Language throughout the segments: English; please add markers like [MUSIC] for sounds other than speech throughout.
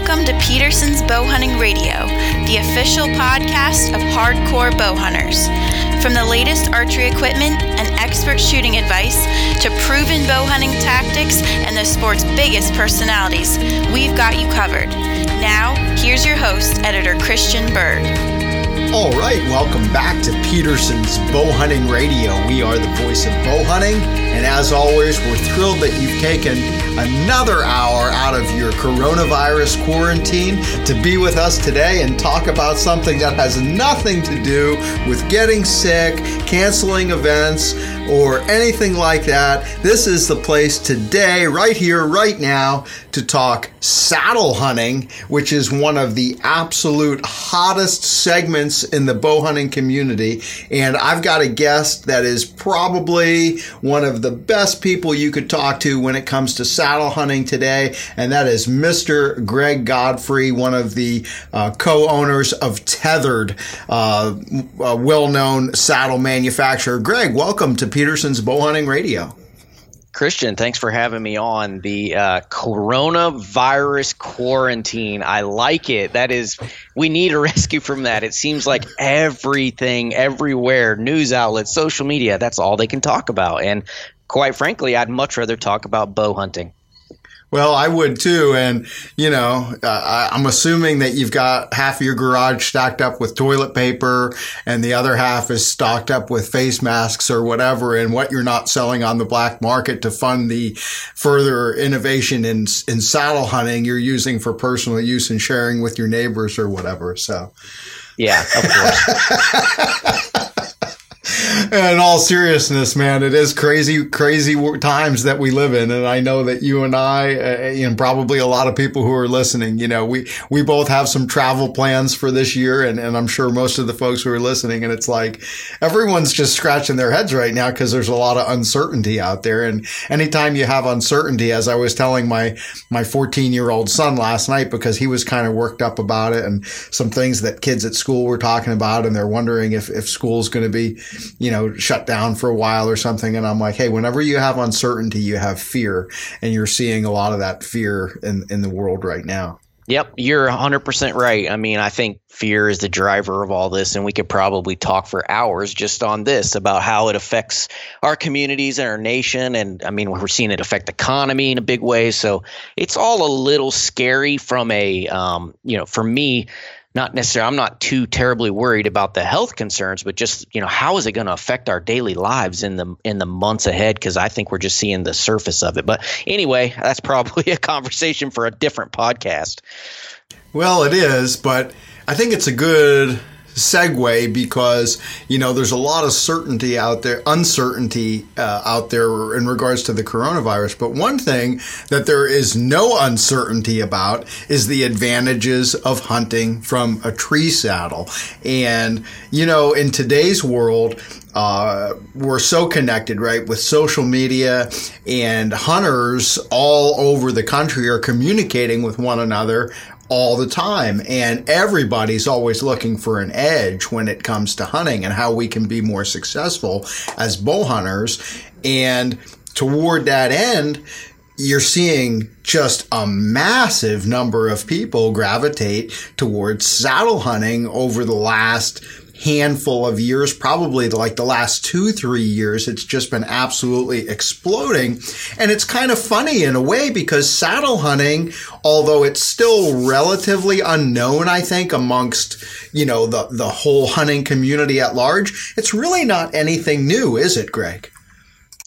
Welcome to Peterson's Bow Hunting Radio, the official podcast of hardcore bow hunters. From the latest archery equipment and expert shooting advice to proven bow hunting tactics and the sport's biggest personalities, we've got you covered. Now, here's your host, editor Christian Berg. All right, welcome back to Peterson's Bow Hunting Radio. We are the voice of bow hunting, and as always, we're thrilled that you've taken another hour out of your coronavirus quarantine to be with us today and talk about something that has nothing to do with getting sick, canceling events, or anything like that. This is the place today, right here, right now, to talk saddle hunting, which is one of the absolute hottest segments in the bow hunting community. And I've got a guest that is probably one of the best people you could talk to when it comes to saddle hunting today. And that is Mr. Greg Godfrey, one of the uh, co-owners of Tethrd, uh, a well-known saddle manufacturer. Greg, welcome to Peterson's Bow Hunting Radio. Christian, thanks for having me on the uh, coronavirus quarantine. I like it. That is, we need a [LAUGHS] rescue from that. It seems like everything, everywhere, news outlets, social media, that's all they can talk about. And quite frankly, I'd much rather talk about bow hunting. Well, I would too. And, you know, uh, I'm assuming that you've got half of your garage stocked up with toilet paper and the other half is stocked up with face masks or whatever. And what you're not selling on the black market to fund the further innovation in, in saddle hunting, you're using for personal use and sharing with your neighbors or whatever. So, yeah, of course. [LAUGHS] in all seriousness, man, it is crazy, crazy times that we live in, and I know that you and I, uh, and probably a lot of people who are listening, you know, we we both have some travel plans for this year, and and I'm sure most of the folks who are listening, and it's like everyone's just scratching their heads right now because there's a lot of uncertainty out there, and anytime you have uncertainty, as I was telling my my 14 year old son last night, because he was kind of worked up about it, and some things that kids at school were talking about, and they're wondering if if school's going to be, you know shut down for a while or something. And I'm like, hey, whenever you have uncertainty, you have fear. And you're seeing a lot of that fear in, in the world right now. Yep, you're 100% right. I mean, I think fear is the driver of all this, and we could probably talk for hours just on this about how it affects our communities and our nation. And I mean, we're seeing it affect the economy in a big way. So it's all a little scary from a, um, you know, for me, not necessarily i'm not too terribly worried about the health concerns but just you know how is it going to affect our daily lives in the in the months ahead? Because i think we're just seeing the surface of it. But anyway [LAUGHS] that's probably a conversation for a different podcast. Well it is but i think it's a good segue because you know there's a lot of certainty out there uncertainty uh, out there in regards to the coronavirus. But one thing that there is no uncertainty about is the advantages of hunting from a tree saddle. And you know in today's world uh, we're so connected, right, with social media and hunters all over the country are communicating with one another all the time. And everybody's always looking for an edge when it comes to hunting and how we can be more successful as bow hunters. And toward that end, you're seeing just a massive number of people gravitate towards saddle hunting over the last handful of years, probably like the last two, three years, it's just been absolutely exploding. And it's kind of funny in a way because saddle hunting, although it's still relatively unknown, I think, amongst, you know, the, the whole hunting community at large, it's really not anything new, is it, Greg?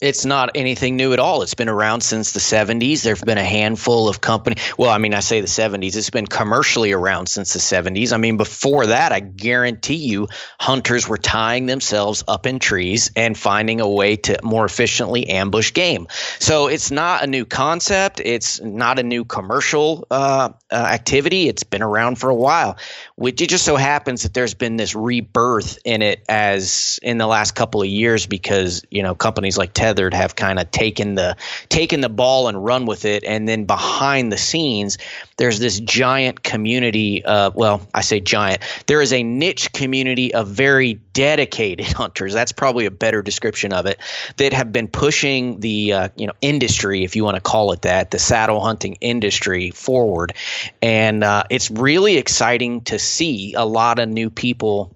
It's not anything new at all. It's been around since the 70s. There have been a handful of companies. Well, I mean, I say the 70s. It's been commercially around since the 70s. I mean, before that, I guarantee you, hunters were tying themselves up in trees and finding a way to more efficiently ambush game. So it's not a new concept. It's not a new commercial uh, uh, activity. It's been around for a while. Which it just so happens that there's been this rebirth in it as in the last couple of years because you know companies like Tether have kind of taken the taken the ball and run with it. And then behind the scenes there's this giant community of well i say giant. There is a niche community of very dedicated [LAUGHS] hunters. That's probably a better description of it that have been pushing the uh, you know industry if you want to call it that the saddle hunting industry forward. And uh, it's really exciting to see a lot of new people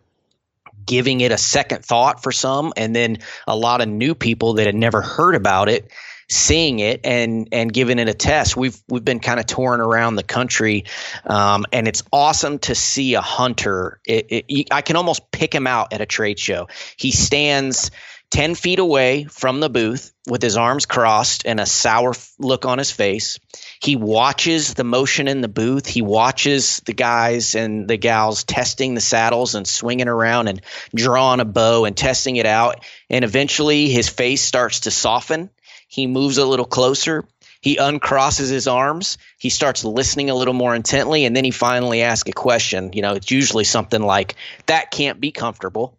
giving it a second thought for some and then a lot of new people that had never heard about it seeing it and and giving it a test. We've we've been kind of touring around the country, um, and it's awesome to see a hunter. It, it, I can almost pick him out at a trade show. He stands. 10 feet away from the booth with his arms crossed and a sour look on his face. He watches the motion in the booth. He watches the guys and the gals testing the saddles and swinging around and drawing a bow and testing it out. And eventually his face starts to soften he moves a little closer. He uncrosses his arms. He starts listening a little more intently, and then he finally asks a question. You know, it's usually something like, "That can't be comfortable,"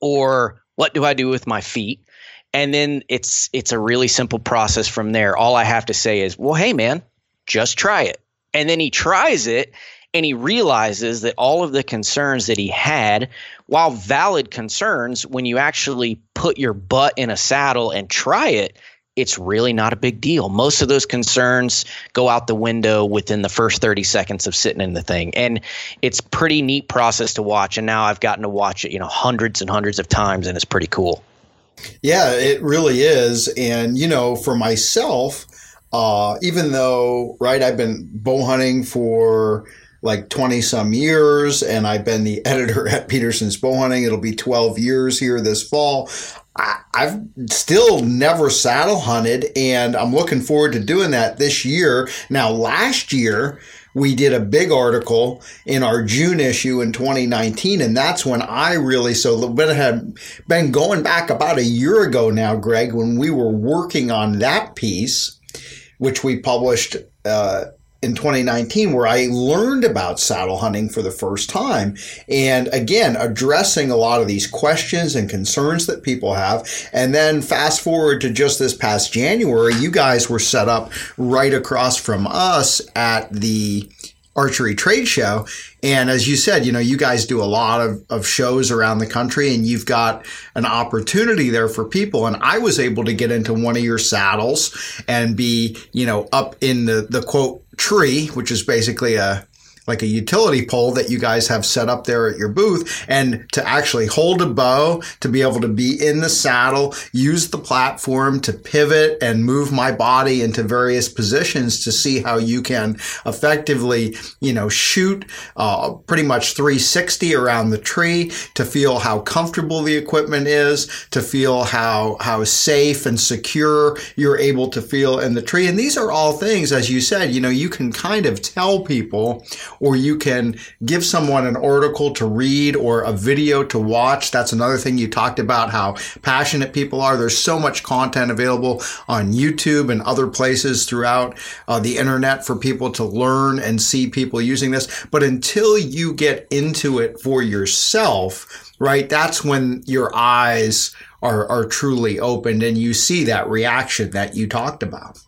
or "What do I do with my feet?" And then it's it's a really simple process from there. All I have to say is, "Well, hey, man, just try it." And then he tries it, and he realizes that all of the concerns that he had, while valid concerns, when you actually put your butt in a saddle and try it, it's really not a big deal. Most of those concerns go out the window within the first 30 seconds of sitting in the thing. And it's pretty neat process to watch. And now I've gotten to watch it, you know, hundreds and hundreds of times and it's pretty cool. Yeah, it really is. And, you know, for myself, uh, even though, right, I've been bow hunting for like 20 some years and I've been the [LAUGHS] editor at Peterson's Bow Hunting. It'll be 12 years here this fall. I, have still never saddle hunted, and I'm looking forward to doing that this year. Now, last year, we did a big article in our June issue in 2019, and that's when I really so bit had been going back about a year ago now, Greg, when we were working on that piece, which we published uh, in 2019 where I learned about saddle hunting for the first time. And again, addressing a lot of these questions and concerns that people have. And then fast forward to just this past January, you guys were set up right across from us at the archery trade show. And as you said, you know, you guys do a lot of, of shows around the country and you've got an opportunity there for people. And I was able to get into one of your saddles and be, you know, up in the, the quote tree, which is basically a, like a utility pole that you guys have set up there at your booth and to actually hold a bow, to be able to be in the saddle, use the platform to pivot and move my body into various positions to see how you can effectively, you know, shoot uh, pretty much 360 around the tree to feel how comfortable the equipment is, to feel how, how safe and secure you're able to feel in the tree. And these are all things, as you said, you know, you can kind of tell people or you can give someone an article to read or a video to watch. That's another thing you talked about how passionate people are. There's so much content available on YouTube and other places throughout uh, the internet for people to learn and see people using this. But until you get into it for yourself, right, that's when your eyes are, are truly opened and you see that reaction that you talked about.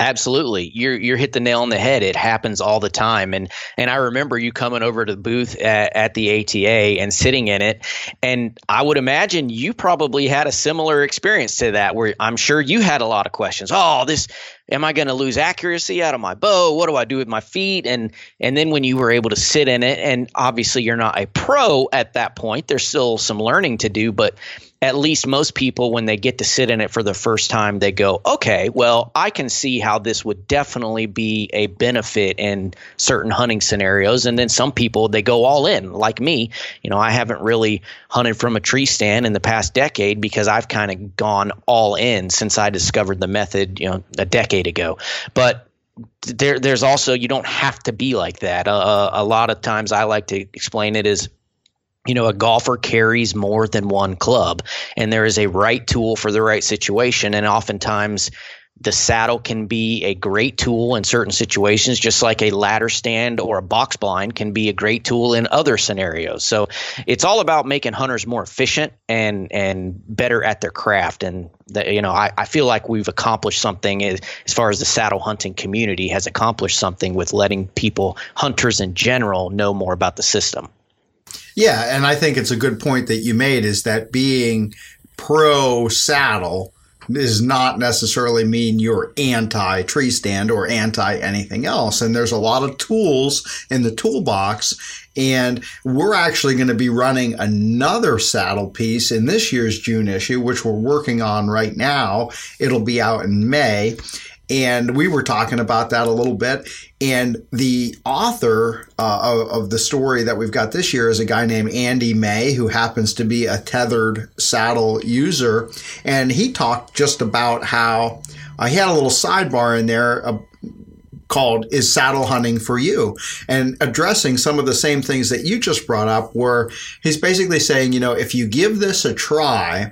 Absolutely. You're you're hit the nail on the head. It happens all the time. And and I remember you coming over to the booth at, at the ATA and sitting in it. And I would imagine you probably had a similar experience to that where I'm sure you had a lot of questions. Oh, this am I going to lose accuracy out of my bow? What do I do with my feet? And and then when you were able to sit in it, and obviously you're not a pro at that point, there's still some learning to do, but at least most people, when they get to sit in it for the first time, they go, okay, well, I can see how this would definitely be a benefit in certain hunting scenarios. And then some people, they go all in, like me. You know, I haven't really hunted from a tree stand in the past decade because I've kind of gone all in since I discovered the method, you know, a decade ago. But there, there's also you don't have to be like that. Uh, a lot of times, I like to explain it as you know, a golfer carries more than one club, and there is a right tool for the right situation. And oftentimes, the saddle can be a great tool in certain situations, just like a ladder stand or a box blind can be a great tool in other scenarios. So it's all about making hunters more efficient and and better at their craft. And you know, I, I feel like we've accomplished something as, as far as the saddle hunting community has accomplished something with letting people, hunters in general, know more about the system. Yeah, and I think it's a good point that you made is that being pro saddle does not necessarily mean you're anti tree stand or anti anything else. And there's a lot of tools in the toolbox. And we're actually going to be running another saddle piece in this year's June issue, which we're working on right now. It'll be out in May. And we were talking about that a little bit. And the author uh, of, of, the story that we've got this year is a guy named Andy May, who happens to be a Tethrd saddle user. And he talked just about how uh, he had a little sidebar in there. Uh, called is saddle hunting for you and addressing some of the same things that you just brought up where he's basically saying you know if you give this a try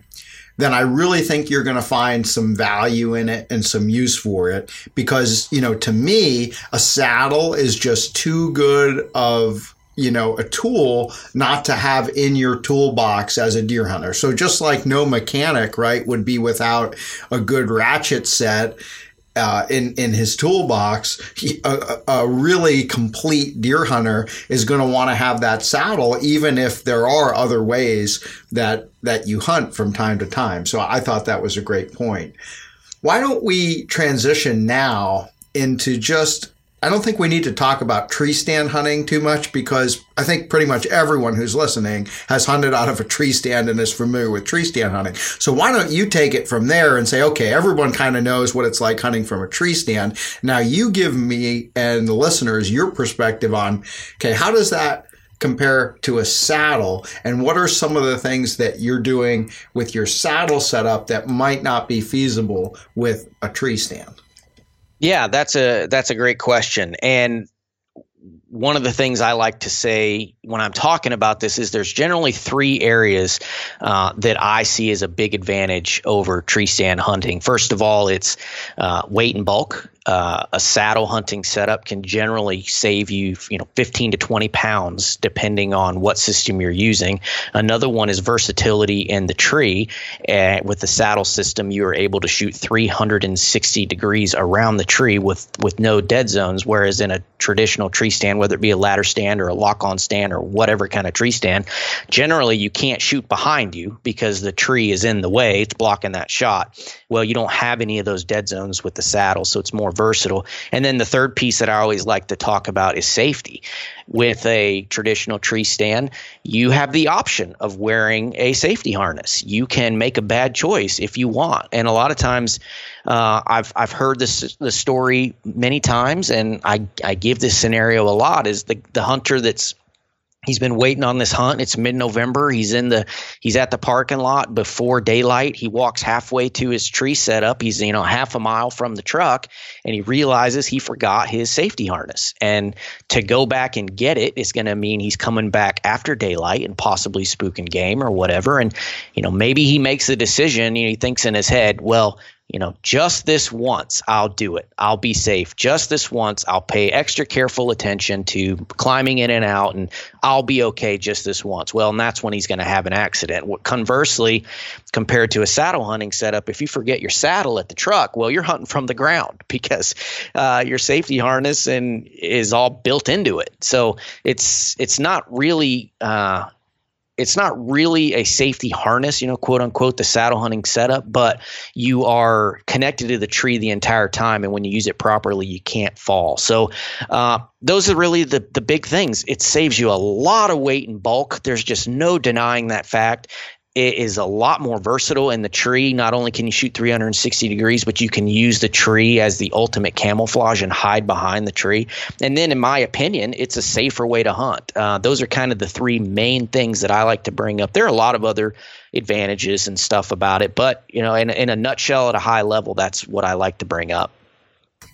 then I really think you're going to find some value in it and some use for it because, you know, to me, a saddle is just too good of you know, a tool not to have in your toolbox as a deer hunter. So just like no mechanic, right, would be without a good ratchet set, uh, in in his toolbox, he, a, a, really complete deer hunter is going to want to have that saddle, even if there are other ways that that you hunt from time to time. So I thought that was a great point. Why don't we transition now into just I don't think we need to talk about tree stand hunting too much because I think pretty much everyone who's listening has hunted out of a tree stand and is familiar with tree stand hunting. So why don't you take it from there and say, okay, everyone kind of knows what it's like hunting from a tree stand. Now you give me and the listeners your perspective on, okay, how does that compare to a saddle and what are some of the things that you're doing with your saddle setup that might not be feasible with a tree stand? Yeah, that's a that's a great question. And one of the things I like to say when I'm talking about this is there's generally three areas uh, that I see as a big advantage over tree stand hunting. First of all, it's uh, weight and bulk uh, a saddle hunting setup can generally save you, you know, 15 to 20 pounds depending on what system you're using. Another one is versatility in the tree. Uh, with the saddle system, you are able to shoot 360 degrees around the tree with with no dead zones. Whereas in a traditional tree stand, whether it be a ladder stand or a lock-on stand or whatever kind of tree stand, generally you can't shoot behind you because the tree is in the way; it's blocking that shot. Well, you don't have any of those dead zones with the saddle, so it's more versatile. And then the third piece that I always like to talk about is safety. With a traditional tree stand, you have the option of wearing a safety harness. You can make a bad choice if you want. And a lot of times, uh, I've I've heard this the story many times, and I I give this scenario a lot. Is the the hunter that's He's been waiting on this hunt. It's mid-November. He's in the he's at the parking lot before daylight. He walks halfway to his tree setup. He's you know half a mile from the truck and he realizes he forgot his safety harness. And to go back and get it is going to mean he's coming back after daylight and possibly spooking game or whatever. And you know maybe he makes the decision, you know, he thinks in his head, well, you know, just this once, I'll do it. I'll be safe. Just this once, I'll pay extra careful attention to climbing in and out, and I'll be okay just this once. Well, and that's when he's going to have an accident. Conversely, compared to a saddle hunting setup, if you forget your saddle at the truck, well, you're hunting from the ground [LAUGHS] because uh, your safety harness and is all built into it. So it's it's not really uh, it's not really a safety harness, you know, quote unquote, the saddle hunting setup, but you are connected to the tree the entire time. And when you use it properly, you can't fall. So, uh, those are really the, the big things. It saves you a lot of weight and bulk. There's just no denying that fact. It is a lot more versatile in the tree. Not only can you shoot 360 degrees, but you can use the tree as the ultimate camouflage and hide behind the tree. And then, in my opinion, it's a safer way to hunt. Uh, those are kind of the three main things that I like to bring up. There are a lot of other advantages and stuff about it, but you know, in, in a nutshell, at a high level, that's what I like to bring up.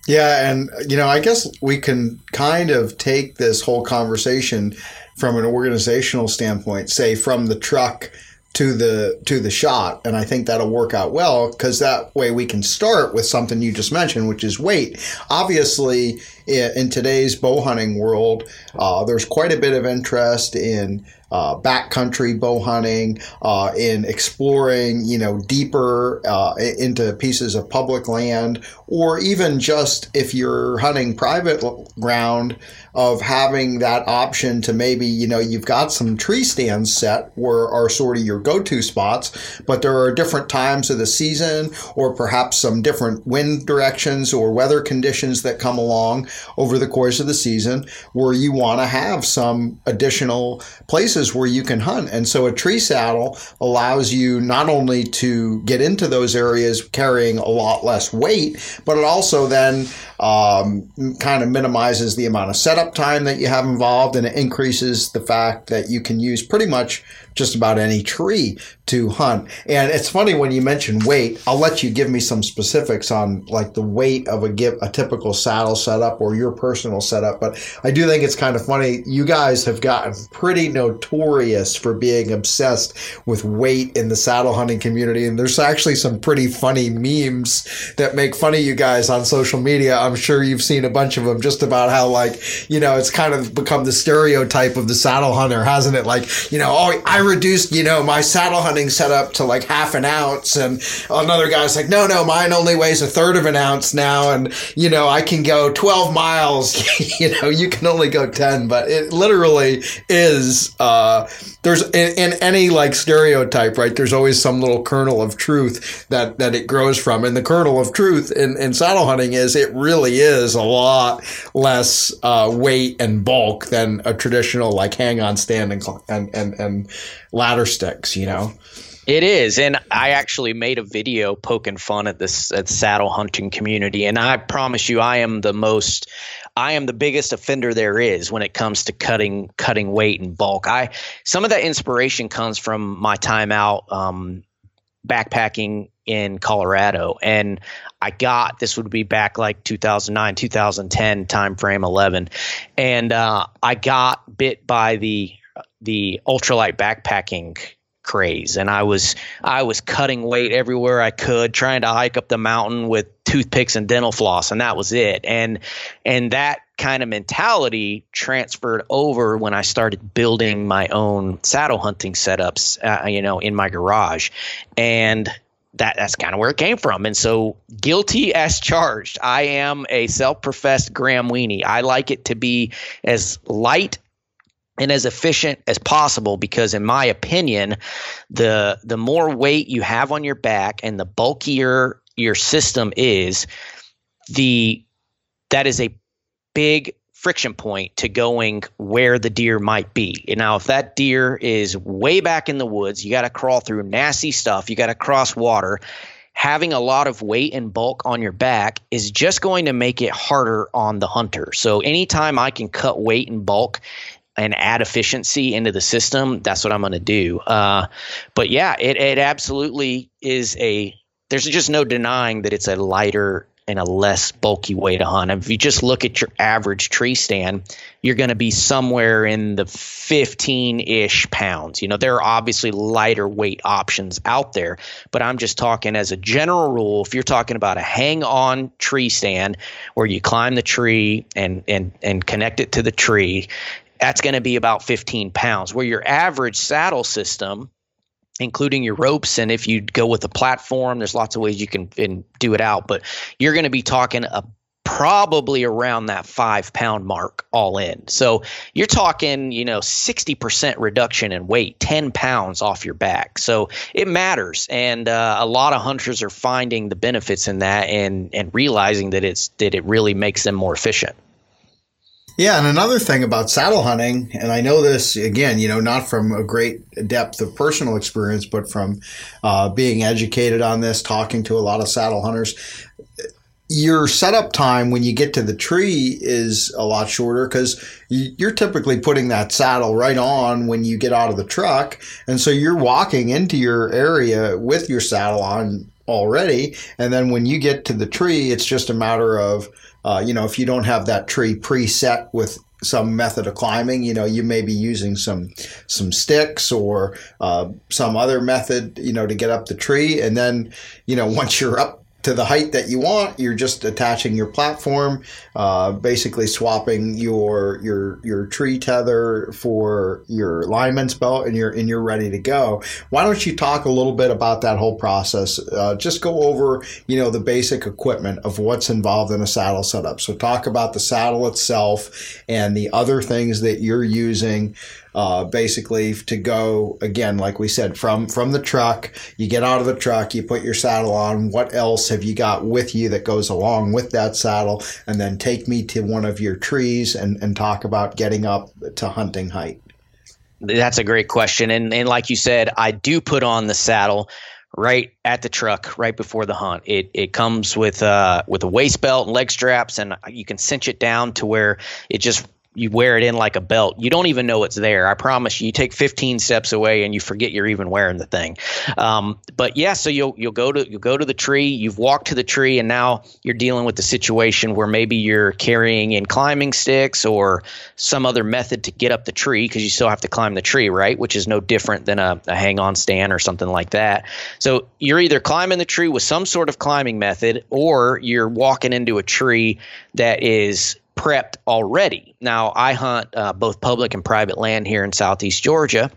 Yeah, and you know, I guess we can kind of take this whole conversation from an organizational standpoint, say from the truck to the to the shot and i think that'll work out well because that way we can start with something you just mentioned which is weight. Obviously in today's bow hunting world uh, there's quite a bit of interest in uh, backcountry bow hunting, uh, in exploring, you know, deeper uh, into pieces of public land, or even just if you're hunting private ground, of having that option to maybe, you know, you've got some tree stands set where are sort of your go-to spots, but there are different times of the season or perhaps some different wind directions or weather conditions that come along over the course of the season where you want to have some additional places where you can hunt. And so a tree saddle allows you not only to get into those areas carrying a lot less weight, but it also then um, kind of minimizes the amount of setup time that you have involved and it increases the fact that you can use pretty much just about any tree to hunt. And it's funny when you mention weight, I'll let you give me some specifics on like the weight of a give a typical saddle setup or your personal setup, but I do think it's kind of funny. You guys have gotten pretty notorious for being obsessed with weight in the saddle hunting community and there's actually some pretty funny memes that make fun of you guys on social media. I'm sure you've seen a bunch of them just about how like, you know, it's kind of become the stereotype of the saddle hunter, hasn't it? Like, you know, oh, I reduced, you know, my saddle hunting setup to like half an ounce. And another guy's like, no, no, mine only weighs a third of an ounce now. And, you know, I can go 12 miles. [LAUGHS] you know, you can only go 10, but it literally is, uh, there's in, in, any like stereotype, right? There's always some little kernel of truth that, that it grows from. And the kernel of truth in, in saddle hunting is it really is a lot less, uh, weight and bulk than a traditional like hang on stand and, and, and, and ladder sticks, you know? It is, and I actually made a video poking fun at this at saddle hunting community, and I promise you, I am the most, I am the biggest offender there is when it comes to cutting cutting weight and bulk. I some of that inspiration comes from my time out um, backpacking in Colorado, and I got this would be back like 2009, 2010 time frame, 11, and uh, I got bit by the the ultralight backpacking craze. And I was I was cutting weight everywhere I could trying to hike up the mountain with toothpicks and dental floss and that was it and and that kind of mentality transferred over when I started building my own saddle hunting setups uh, you know in my garage and that that's kind of where it came from. And so guilty as charged. I am a self-professed gram weenie. I like it to be as light and as efficient as possible because in my opinion the the more weight you have on your back and the bulkier your system is the that is a big friction point to going where the deer might be. And now if that deer is way back in the woods, you got to crawl through nasty stuff, you got to cross water. Having a lot of weight and bulk on your back is just going to make it harder on the hunter. So anytime I can cut weight and bulk and add efficiency into the system, that's what I'm going to do. Uh, but yeah, it, it absolutely is a. There's just no denying that it's a lighter and a less bulky way to hunt. If you just look at your average tree stand, you're going to be somewhere in the 15 ish pounds. You know, there are obviously lighter weight options out there, but I'm just talking as a general rule. If you're talking about a hang on tree stand where you climb the tree and, and, and connect it to the tree, that's going to be about 15 pounds. Where your average saddle system, including your ropes, and if you go with a platform, there's lots of ways you can do it out, but you're going to be talking a probably around that five pound mark all in. So you're talking, you know, 60% reduction in weight, 10 pounds off your back. So it matters. And uh, a lot of hunters are finding the benefits in that and, and realizing that it's, that it really makes them more efficient. Yeah, and another thing about saddle hunting, and I know this again, you know, not from a great depth of personal experience, but from uh, being educated on this, talking to a lot of saddle hunters. Your setup time when you get to the tree is a lot shorter because you're typically putting that saddle right on when you get out of the truck. And so you're walking into your area with your saddle on already. And then when you get to the tree, it's just a matter of uh, you know, if you don't have that tree preset with some method of climbing. You know, you may be using some some sticks or uh, some other method, you know, to get up the tree, and then you know [LAUGHS] once you're up to the height that you want. You're just attaching your platform, uh, basically swapping your your your tree tether for your lineman's belt, and you're and you're ready to go. Why don't you talk a little bit about that whole process? Uh, just go over you know the basic equipment of what's involved in a saddle setup. So talk about the saddle itself and the other things that you're using uh, basically to go again, like we said, from from the truck. You get out of the truck, you put your saddle on. What else have you got with you that goes along with that saddle? And then take me to one of your trees and, and talk about getting up to hunting height. That's a great question, and and like you said, I do put on the saddle right at the truck right before the hunt. It it comes with uh with a waist belt and leg straps and you can cinch it down to where it just you wear it in like a belt. You don't even know it's there. I promise you. You take 15 steps away and you forget you're even wearing the thing. Um, but yeah, so you'll you'll go to you'll go to the tree. You've walked to the tree, and now you're dealing with the situation where maybe you're carrying in climbing sticks or some other method to get up the tree because you still have to climb the tree, right? Which is no different than a, a hang on stand or something like that. So you're either climbing the tree with some sort of climbing method, or you're walking into a tree that is prepped already. Now, I hunt uh, both public and private land here in southeast Georgia.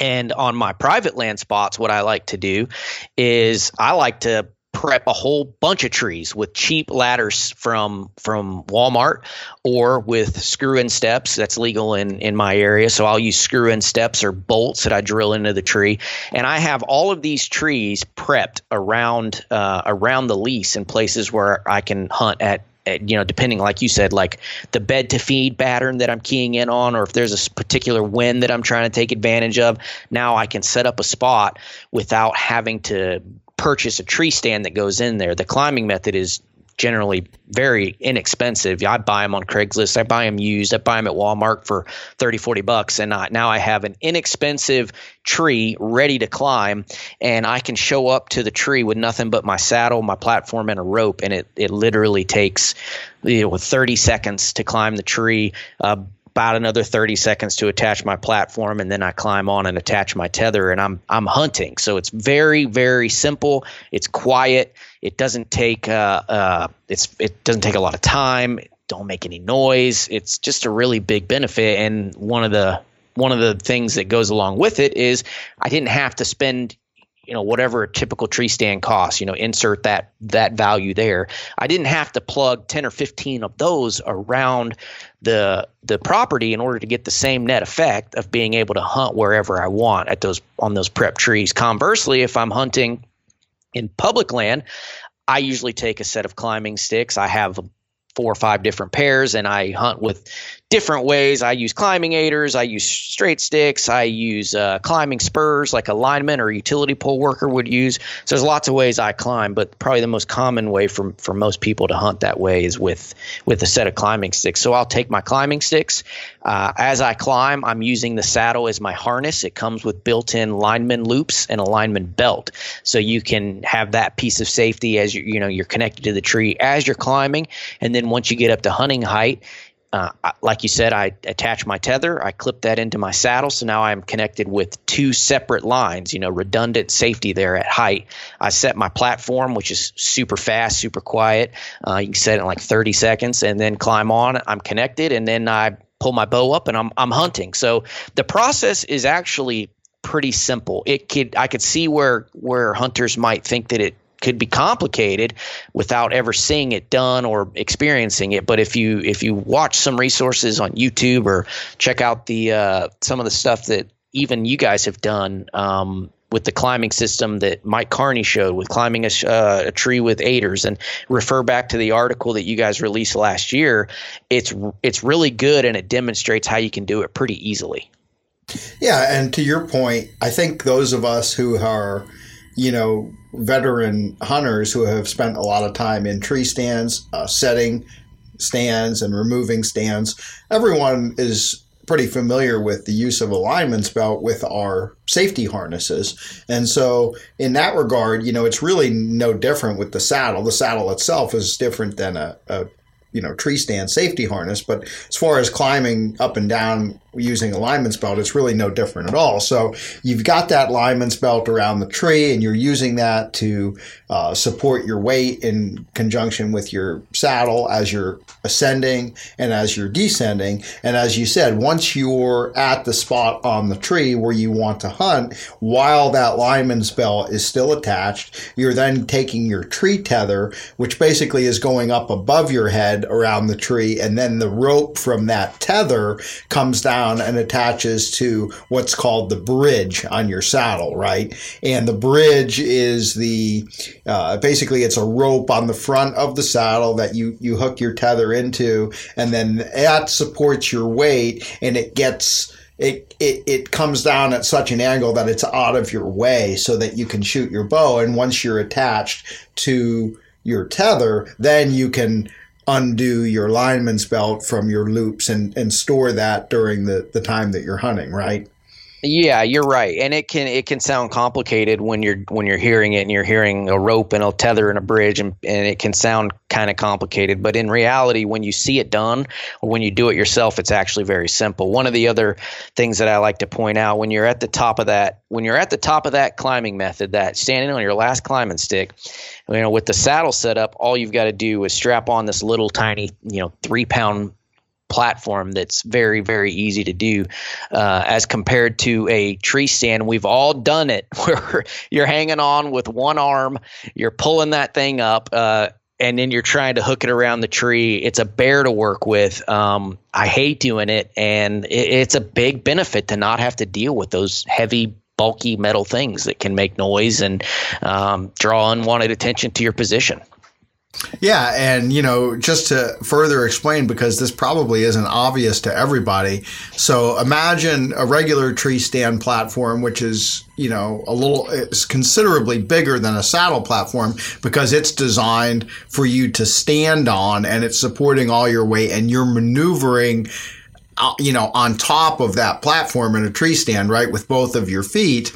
And on my private land spots, what I like to do is I like to prep a whole bunch of trees with cheap ladders from from Walmart or with screw in steps that's legal in in my area so I'll use screw in steps or bolts that I drill into the tree and I have all of these trees prepped around uh, around the lease in places where I can hunt at Uh, you know, depending, like you said, like the bed to feed pattern that I'm keying in on, or if there's a particular wind that I'm trying to take advantage of, now I can set up a spot without having to purchase a tree stand that goes in there. The climbing method is generally very inexpensive. I buy them on Craigslist. I buy them used. I buy them at Walmart for 30, 40 bucks. And I, now I have an inexpensive tree ready to climb. And I can show up to the tree with nothing but my saddle, my platform, and a rope. And it, it literally takes you know, 30 seconds to climb the tree. Uh, about another 30 seconds to attach my platform and then I climb on and attach my tether and I'm I'm hunting. So it's very very simple. It's quiet. It doesn't take uh, uh, it's it doesn't take a lot of time. Don't make any noise. It's just a really big benefit and one of the one of the things that goes along with it is I didn't have to spend you know whatever a typical tree stand costs you know insert that that value there i didn't have to plug 10 or 15 of those around the the property in order to get the same net effect of being able to hunt wherever i want at those on those prep trees conversely if i'm hunting in public land i usually take a set of climbing sticks. I have four or five different pairs and I hunt with different ways. I use climbing aiders, I use straight sticks, I use uh, climbing spurs like a lineman or utility pole worker would use. So there's lots of ways I climb, but probably the most common way for, for most people to hunt that way is with with a set of climbing sticks. So I'll take my climbing sticks. Uh, as I climb, I'm using the saddle as my harness. It comes with built-in lineman loops and a lineman belt, so you can have that piece of safety as you you know you're connected to the tree as you're climbing, and then then once you get up to hunting height, uh, like you said, I attach my tether, I clip that into my saddle. So now I'm connected with two separate lines, you know, redundant safety there at height. I set my platform, which is super fast, super quiet. Uh, you can set it in like 30 seconds and then climb on. I'm connected and then I pull my bow up and I'm, I'm hunting. So the process is actually pretty simple. It could, I could see where, where hunters might think that it could be complicated without ever seeing it done or experiencing it. But if you if you watch some resources on YouTube or check out the uh, some of the stuff that even you guys have done um, with the climbing system that Mike Carney showed with climbing a, uh, a, tree with aiders and refer back to the article that you guys released last year. It's it's really good and it demonstrates how you can do it pretty easily. Yeah, and to your point, I think those of us who are you know, veteran hunters who have spent a lot of time in tree stands, uh, setting stands, and removing stands. Everyone is pretty familiar with the use of a lineman's belt with our safety harnesses. And so, in that regard, you know, it's really no different with the saddle. The saddle itself is different than a, a you know tree stand safety harness but as far as climbing up and down using a lineman's belt it's really no different at all. So you've got that lineman's belt around the tree and you're using that to uh, support your weight in conjunction with your saddle as you're ascending and as you're descending. And as you said once you're at the spot on the tree where you want to hunt while that lineman's belt is still attached you're then taking your tree tether which basically is going up above your head around the tree, and then the rope from that tether comes down and attaches to what's called the bridge on your saddle, right? And the bridge is the uh, basically it's a rope on the front of the saddle that you you hook your tether into, and then that supports your weight, and it gets it, it, it comes down at such an angle that it's out of your way so that you can shoot your bow. And once you're attached to your tether, then you can undo your lineman's belt from your loops and, and store that during the, the time that you're hunting, right? Yeah, you're right, and it can it can sound complicated when you're when you're hearing it and you're hearing a rope and a tether and a bridge, and, and it can sound kind of complicated. But in reality, when you see it done or when you do it yourself, it's actually very simple. One of the other things that I like to point out when you're at the top of that when you're at the top of that climbing method, that standing on your last climbing stick, you know, with the saddle set up, all you've got to do is strap on this little tiny, you know, three pound platform that's very very easy to do uh, as compared to a tree stand. We've all done it [LAUGHS] where you're hanging on with one arm you're pulling that thing up uh, and then you're trying to hook it around the tree. It's a bear to work with. Um, i hate doing it and it, it's a big benefit to not have to deal with those heavy bulky metal things that can make noise and um, draw unwanted attention to your position yeah, and you know, just to further explain, because this probably isn't obvious to everybody. So imagine a regular tree stand platform, which is you know a little, it's considerably bigger than a saddle platform because it's designed for you to stand on, and it's supporting all your weight, and you're maneuvering uh, you know, on top of that platform in a tree stand, right, with both of your feet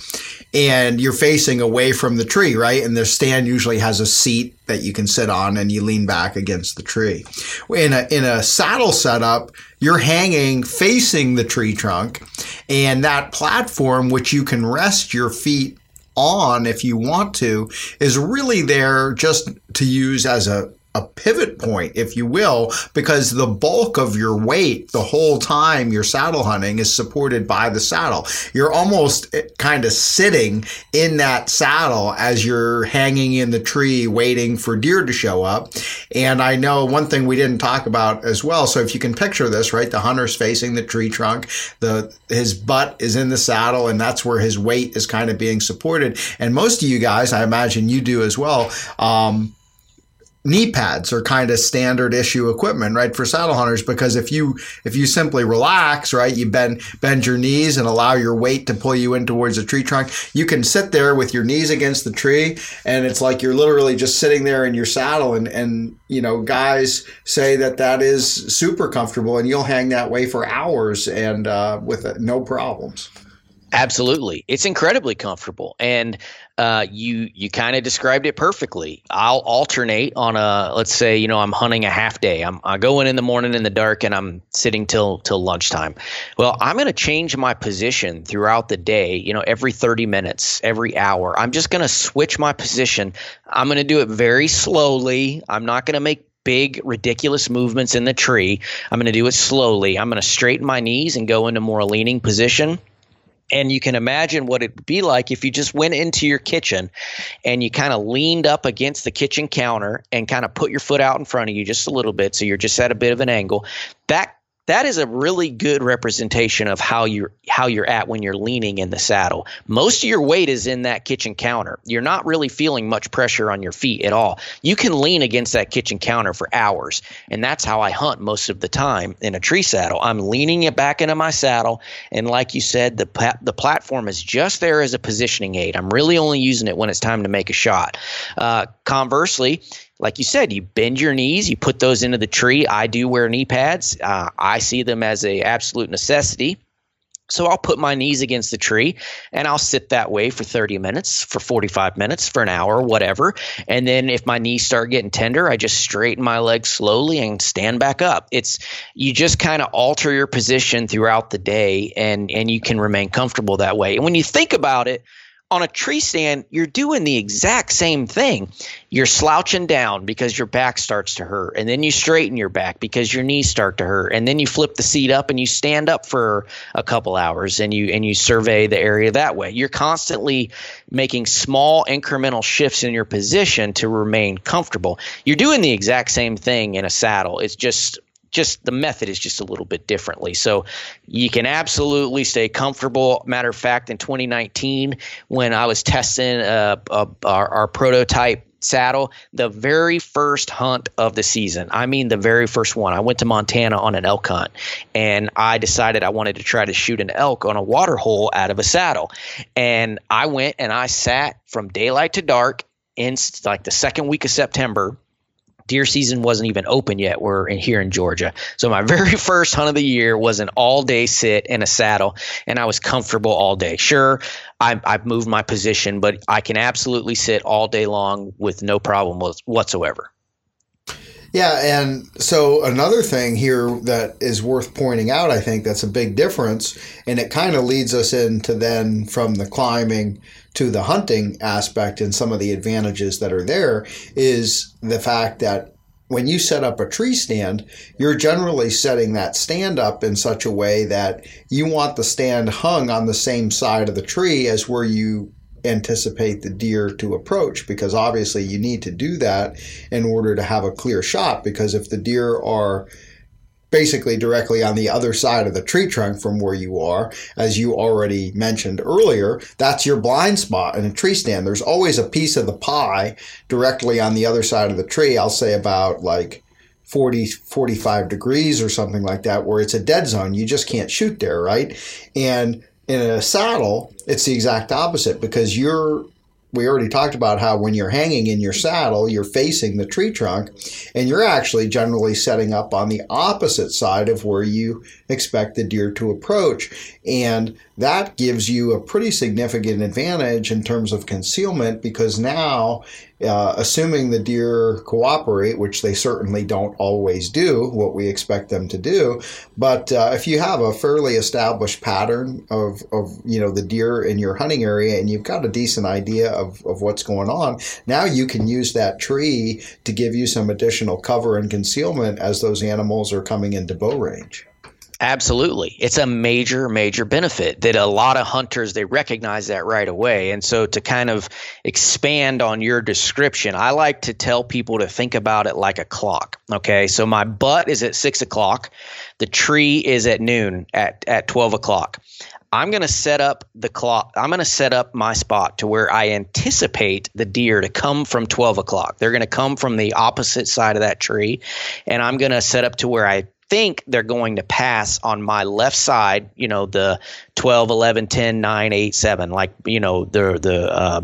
and you're facing away from the tree, right? And the stand usually has a seat that you can sit on and you lean back against the tree. In a, in a saddle setup, you're hanging facing the tree trunk and that platform, which you can rest your feet on if you want to, is really there just to use as a a pivot point, if you will, because the bulk of your weight the whole time you're saddle hunting is supported by the saddle. You're almost eh, kind of sitting in that saddle as you're hanging in the tree waiting for deer to show up. And I know one thing we didn't talk about as well. So if you can picture this, right? The hunter's facing the tree trunk, the his butt is in the saddle, and that's where his weight is kind of being supported. And most of you guys, I imagine you do as well. Um, knee pads are kind of standard issue equipment, right, for saddle hunters. Because if you if you simply relax, right, you bend bend your knees and allow your weight to pull you in towards the tree trunk, you can sit there with your knees against the tree, and it's like you're literally just sitting there in your saddle. And and you know, guys say that that is super comfortable, and you'll hang that way for hours and uh, with no problems. Absolutely, it's incredibly comfortable, and uh, you you kind of described it perfectly. I'll alternate on a let's say you know I'm hunting a half day. I'm I go in in the morning in the dark, and I'm sitting till till lunchtime. Well, I'm going to change my position throughout the day. You know, every 30 minutes, every hour. I'm just going to switch my position. I'm going to do it very slowly. I'm not going to make big, ridiculous movements in the tree. I'm going to do it slowly. I'm going to straighten my knees and go into more leaning position and you can imagine what it'd be like if you just went into your kitchen and you kind of leaned up against the kitchen counter and kind of put your foot out in front of you just a little bit. So you're just at a bit of an angle. That that is a really good representation of how you're how you're at when you're leaning in the saddle. Most of your weight is in that kitchen counter. You're not really feeling much pressure on your feet at all. You can lean against that kitchen counter for hours, and that's how I hunt most of the time in a tree saddle. I'm leaning it back into my saddle, and like you said, the the platform is just there as a positioning aid. I'm really only using it when it's time to make a shot. Uh, conversely, like you said, you bend your knees, you put those into the tree. I do wear knee pads. Uh, I see them as a absolute necessity. So I'll put my knees against the tree and I'll sit that way for 30 minutes, for 45 minutes, for an hour, whatever. And then if my knees start getting tender, I just straighten my legs slowly and stand back up. It's you just kind of alter your position throughout the day and and you can remain comfortable that way. And when you think about it, on a tree stand, you're doing the exact same thing. You're slouching down because your back starts to hurt, and then you straighten your back because your knees start to hurt, and then you flip the seat up and you stand up for a couple hours and you and you survey the area that way. You're constantly making small incremental shifts in your position to remain comfortable. You're doing the exact same thing in a saddle. It's just just the method is just a little bit differently. So you can absolutely stay comfortable. Matter of fact, in 2019, when I was testing uh, uh, our, our prototype saddle the very first hunt of the season. I mean, the very first one. I went to Montana on an elk hunt and I decided I wanted to try to shoot an elk on a water hole out of a saddle. And I went and I sat from daylight to dark in like the second week of September deer season wasn't even open yet. We're in, here in Georgia. So my [LAUGHS] very first hunt of the year was an all day sit in a saddle, and I was comfortable all day. Sure, I, I've moved my position, but I can absolutely sit all day long with no problem whatsoever. Yeah, and so another thing here that is worth pointing out, I think that's a big difference, and it kind of leads us into then from the climbing to the hunting aspect and some of the advantages that are there is the fact that when you set up a tree stand, you're generally setting that stand up in such a way that you want the stand hung on the same side of the tree as where you anticipate the deer to approach because obviously you need to do that in order to have a clear shot because if the deer are basically directly on the other side of the tree trunk from where you are. As you already mentioned earlier, that's your blind spot in a tree stand. There's always a piece of the pie directly on the other side of the tree. I'll say about like 40, 45 degrees or something like that, where it's a dead zone. You just can't shoot there, right? And in a saddle, it's the exact opposite because you're we already talked about how when you're hanging in your saddle, you're facing the tree trunk and you're actually generally setting up on the opposite side of where you expect the deer to approach. And that gives you a pretty significant advantage in terms of concealment because now uh, assuming the deer cooperate, which they certainly don't always do, what we expect them to do. But uh, if you have a fairly established pattern of, of you know the deer in your hunting area and you've got a decent idea of, of what's going on, now you can use that tree to give you some additional cover and concealment as those animals are coming into bow range. Absolutely. It's a major, major benefit that a lot of hunters they recognize that right away. And so to kind of expand on your description, I like to tell people to think about it like a clock. Okay. So my butt is at six o'clock. The tree is at noon at, at 12 o'clock. I'm going to set up the clock. I'm going to set up my spot to where I anticipate the deer to come from 12 o'clock. They're going to come from the opposite side of that tree. And I'm going to set up to where I think they're going to pass on my left side, you know, the 12, 11, 10, 9, 8, 7, like, you know, the, the, uh,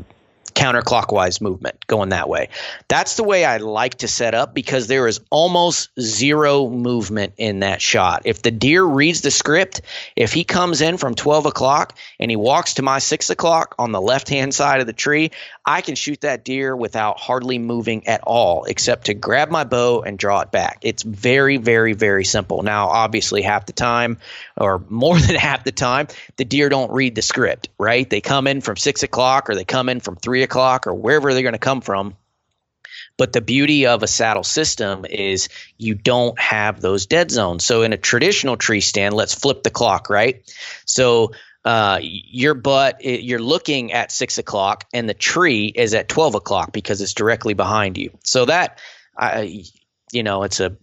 counterclockwise movement going that way. That's the way I like to set up because there is almost zero movement in that shot. If the deer reads the script, if he comes in from 12 o'clock and he walks to my 6 o'clock on the left hand side of the tree, I can shoot that deer without hardly moving at all except to grab my bow and draw it back. It's very, very, very simple. Now, obviously, half the time or more [LAUGHS] than half the time, the deer don't read the script, right? They come in from 6 o'clock or they come in from 3 o'clock or wherever they're going to come from. But the beauty of a saddle system is you don't have those dead zones. So in a traditional tree stand, let's flip the clock, right? So uh, your butt, you're looking at six o'clock, and the tree is at 12 o'clock because it's directly behind you. So that, I, you know, it's a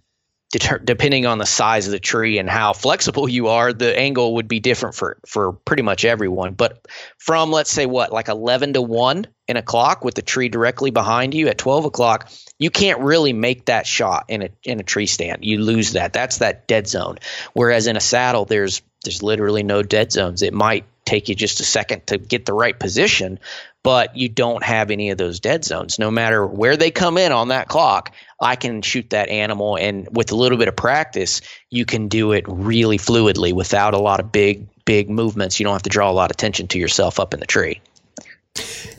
depending on the size of the tree and how flexible you are, the angle would be different for for pretty much everyone. But from let's say what like eleven to one in a clock with the tree directly behind you at twelve o'clock, you can't really make that shot in a in a tree stand. You lose that. That's that dead zone. Whereas in a saddle, there's there's literally no dead zones. It might take you just a second to get the right position, but you don't have any of those dead zones. No matter where they come in on that clock, I can shoot that animal. And with a little bit of practice, you can do it really fluidly without a lot of big, big movements. You don't have to draw a lot of attention to yourself up in the tree.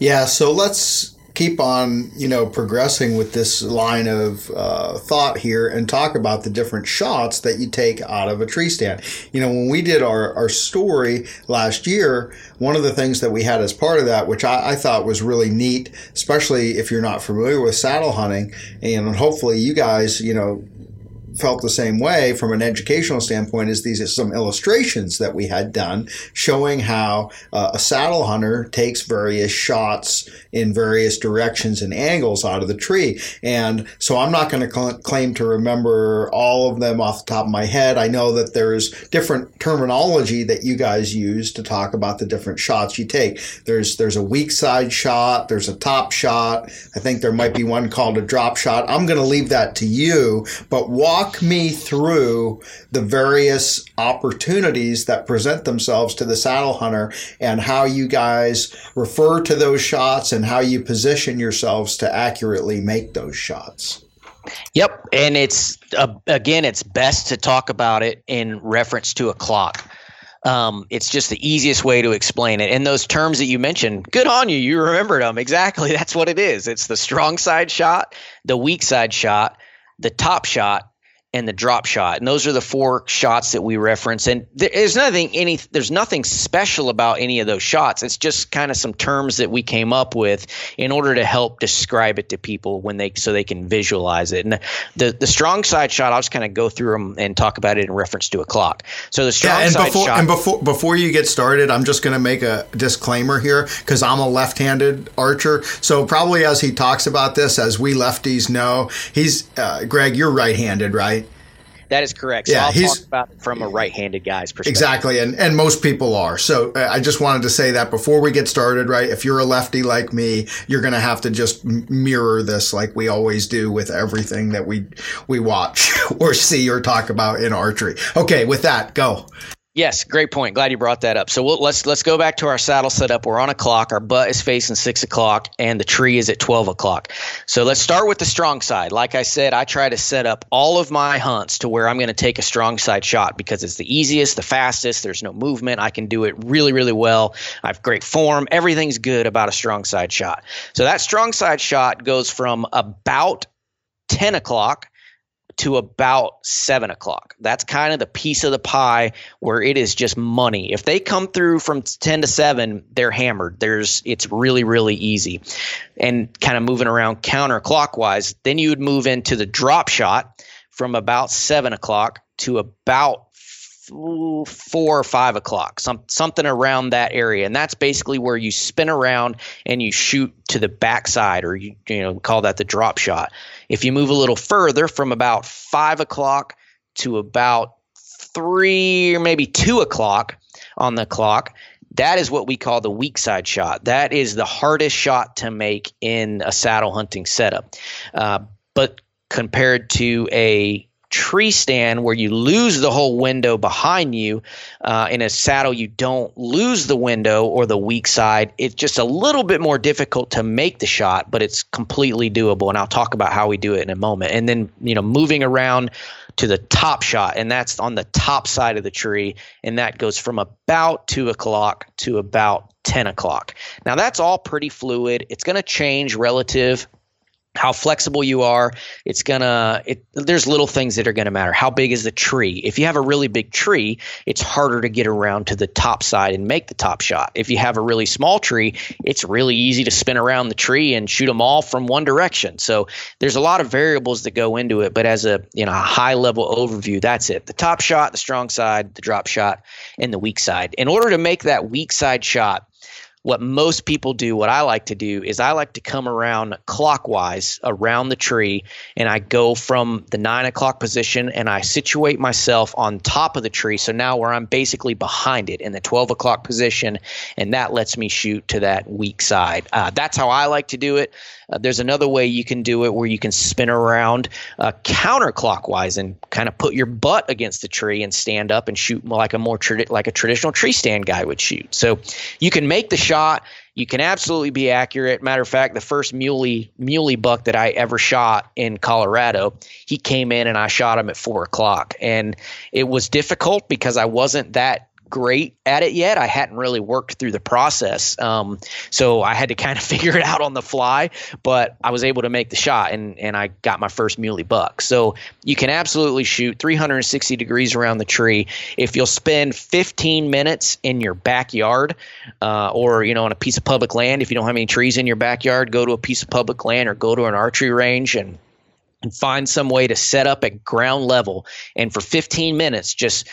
Yeah, so let's keep on, you know, progressing with this line of uh, thought here and talk about the different shots that you take out of a tree stand. You know, when we did our, our story last year, one of the things that we had as part of that, which I, I thought was really neat, especially if you're not familiar with saddle hunting, and hopefully you guys, you know, felt the same way from an educational standpoint is these are some illustrations that we had done showing how uh, a saddle hunter takes various shots in various directions and angles out of the tree. And so I'm not going to cl- claim to remember all of them off the top of my head. I know that there's different terminology that you guys use to talk about the different shots you take. There's there's a weak side shot, there's a top shot. I think there might be one called a drop shot. I'm going to leave that to you, but walk walk me through the various opportunities that present themselves to the saddle hunter and how you guys refer to those shots and how you position yourselves to accurately make those shots. Yep, and it's uh, again, it's best to talk about it in reference to a clock. Um, it's just the easiest way to explain it. And those terms that you mentioned, good on you. You remembered them exactly. [LAUGHS] That's what it is. It's the strong side shot, the weak side shot, the top shot, and the drop shot. And those are the four shots that we reference. And there's nothing any there's nothing special about any of those shots. It's just kind of some terms that we came up with in order to help describe it to people when they so they can visualize it. And the the strong side shot, I'll just kind of go through them and talk about it in reference to a clock. So the strong yeah, and side before, shot and before before you get started, I'm just going to make a disclaimer here because I'm a left-handed archer. So probably as he talks about this, as we lefties know, he's uh, Greg, you're right-handed, right? That is correct. So yeah, I'll he's talk about it from a right-handed guy's perspective. Exactly, and and most people are. So uh, I just wanted to say that before we get started, right? If you're a lefty like me, you're going to have to just mirror this like we always do with everything that we we watch [LAUGHS] or see or talk about in archery. Okay, with that, go. Yes, great point. Glad you brought that up. So we'll, let's let's go back to our saddle setup. We're on a clock. Our butt is facing six o'clock, and the tree is at twelve o'clock. So let's start with the strong side. Like I said, I try to set up all of my hunts to where I'm going to take a strong side shot because it's the easiest, the fastest. There's no movement. I can do it really, really well. I have great form. Everything's good about a strong side shot. So that strong side shot goes from about ten o'clock to about seven o'clock. That's kind of the piece of the pie where it is just money. If they come through from ten to seven, they're hammered. There's it's really really easy, and kind of moving around counterclockwise. Then you would move into the drop shot from about seven o'clock to about four or five o'clock, some something around that area, and that's basically where you spin around and you shoot to the backside, or you you know call that the drop shot. If you move a little further, from about five o'clock to about three or maybe two o'clock on the clock, that is what we call the weak side shot. That is the hardest shot to make in a saddle hunting setup. Uh, but compared to a tree stand where you lose the whole window behind you. Uh, in a saddle, you don't lose the window or the weak side. It's just a little bit more difficult to make the shot, but it's completely doable. And I'll talk about how we do it in a moment. And then, you know, moving around to the top shot, and that's on the top side of the tree. And that goes from about two o'clock to about 10 o'clock. Now, that's all pretty fluid. It's going to change relative how flexible you are it's gonna it, there's little things that are gonna matter. How big is the tree? If you have a really big tree it's harder to get around to the top side and make the top shot. If you have a really small tree it's really easy to spin around the tree and shoot them all from one direction. So there's a lot of variables that go into it but as a you know a high level overview that's it. The top shot the strong side the drop shot and the weak side. In order to make that weak side shot what most people do, what I like to do is I like to come around clockwise around the tree and I go from the nine o'clock position and I situate myself on top of the tree. So now where I'm basically behind it in the 12 o'clock position, and that lets me shoot to that weak side. Uh, that's how I like to do it. Uh, there's another way you can do it where you can spin around uh, counterclockwise and kind of put your butt against the tree and stand up and shoot like a more tradi- like a traditional tree stand guy would shoot. So you can make the shot. You can absolutely be accurate. Matter of fact, the first muley muley buck that I ever shot in Colorado, he came in and I shot him at four o'clock, and it was difficult because I wasn't that great at it yet. I hadn't really worked through the process. Um, so I had to kind of [LAUGHS] figure it out on the fly, but I was able to make the shot and, and I got my first muley buck. So you can absolutely shoot 360 degrees around the tree. If you'll spend 15 minutes in your backyard uh, or, you know, on a piece of public land, if you don't have any trees in your backyard, go to a piece of public land or go to an archery range and and find some way to set up at ground level and for 15 minutes just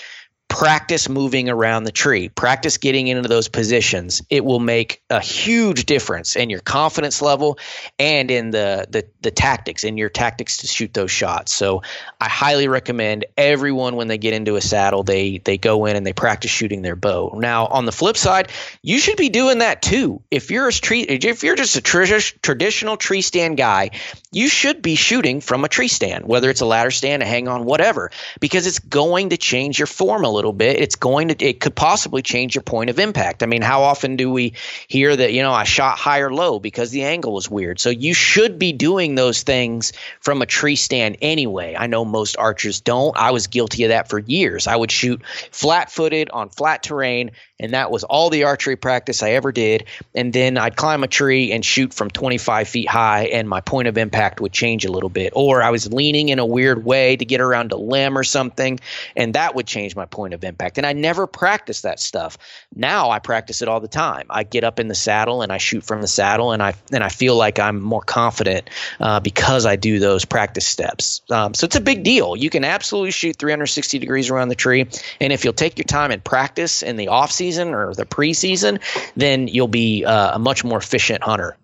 practice moving around the tree, practice getting into those positions. It will make a huge difference in your confidence level and in the the, the tactics, in your tactics to shoot those shots. So I highly recommend everyone when they get into a saddle, they they go in and they practice shooting their bow. Now on the flip side, you should be doing that too. If you're a tree, if you're just a traditional tree stand guy, you should be shooting from a tree stand, whether it's a ladder stand, a hang on, whatever, because it's going to change your form a little bit, it's going to it could possibly change your point of impact. I mean, how often do we hear that, you know, I shot high or low because the angle was weird. So you should be doing those things from a tree stand anyway. I know most archers don't. I was guilty of that for years. I would shoot flat-footed on flat terrain and that was all the archery practice I ever did. And then I'd climb a tree and shoot from 25 feet high, and my point of impact would change a little bit. Or I was leaning in a weird way to get around a limb or something, and that would change my point of impact. And I never practiced that stuff. Now I practice it all the time. I get up in the saddle and I shoot from the saddle, and I and I feel like I'm more confident uh, because I do those practice steps. Um, so it's a big deal. You can absolutely shoot 360 degrees around the tree, and if you'll take your time and practice in the off season or the preseason, then you'll be uh, a much more efficient hunter.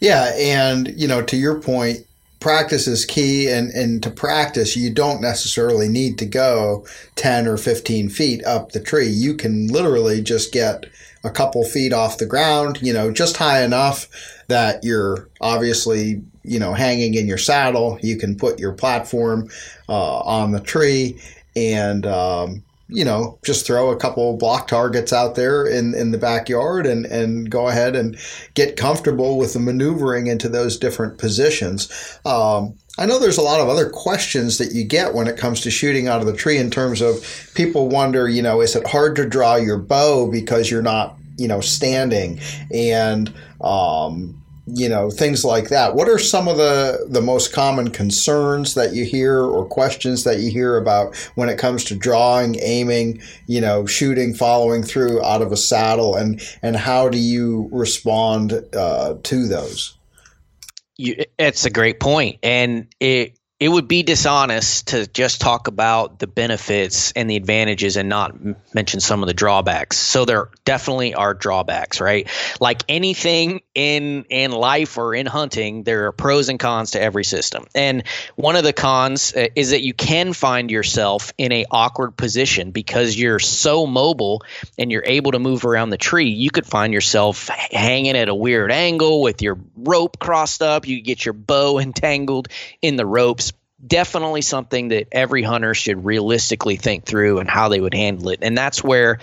Yeah, and you know, to your point, practice is key and, and to practice you don't necessarily need to go 10 or 15 feet up the tree. You can literally just get a couple feet off the ground you know just high enough that you're obviously you know hanging in your saddle. You can put your platform uh, on the tree and um, you know, just throw a couple block targets out there in, in the backyard and, and go ahead and get comfortable with the maneuvering into those different positions. Um, I know there's a lot of other questions that you get when it comes to shooting out of the tree in terms of people wonder, you know, is it hard to draw your bow because you're not, you know, standing? And, um, you know things like that. What are some of the the most common concerns that you hear or questions that you hear about when it comes to drawing aiming you know shooting following through out of a saddle? And and how do you respond uh, to those? You, it's a great point. And it it would be dishonest to just talk about the benefits and the advantages and not mention some of the drawbacks. So there definitely are drawbacks, right? Like anything in in life or in hunting, there are pros and cons to every system. And one of the cons uh, is that you can find yourself in a awkward position because you're so mobile and you're able to move around the tree. You could find yourself hanging at a weird angle with your rope crossed up. You get your bow entangled in the ropes definitely something that every hunter should realistically think through and how they would handle it. And that's where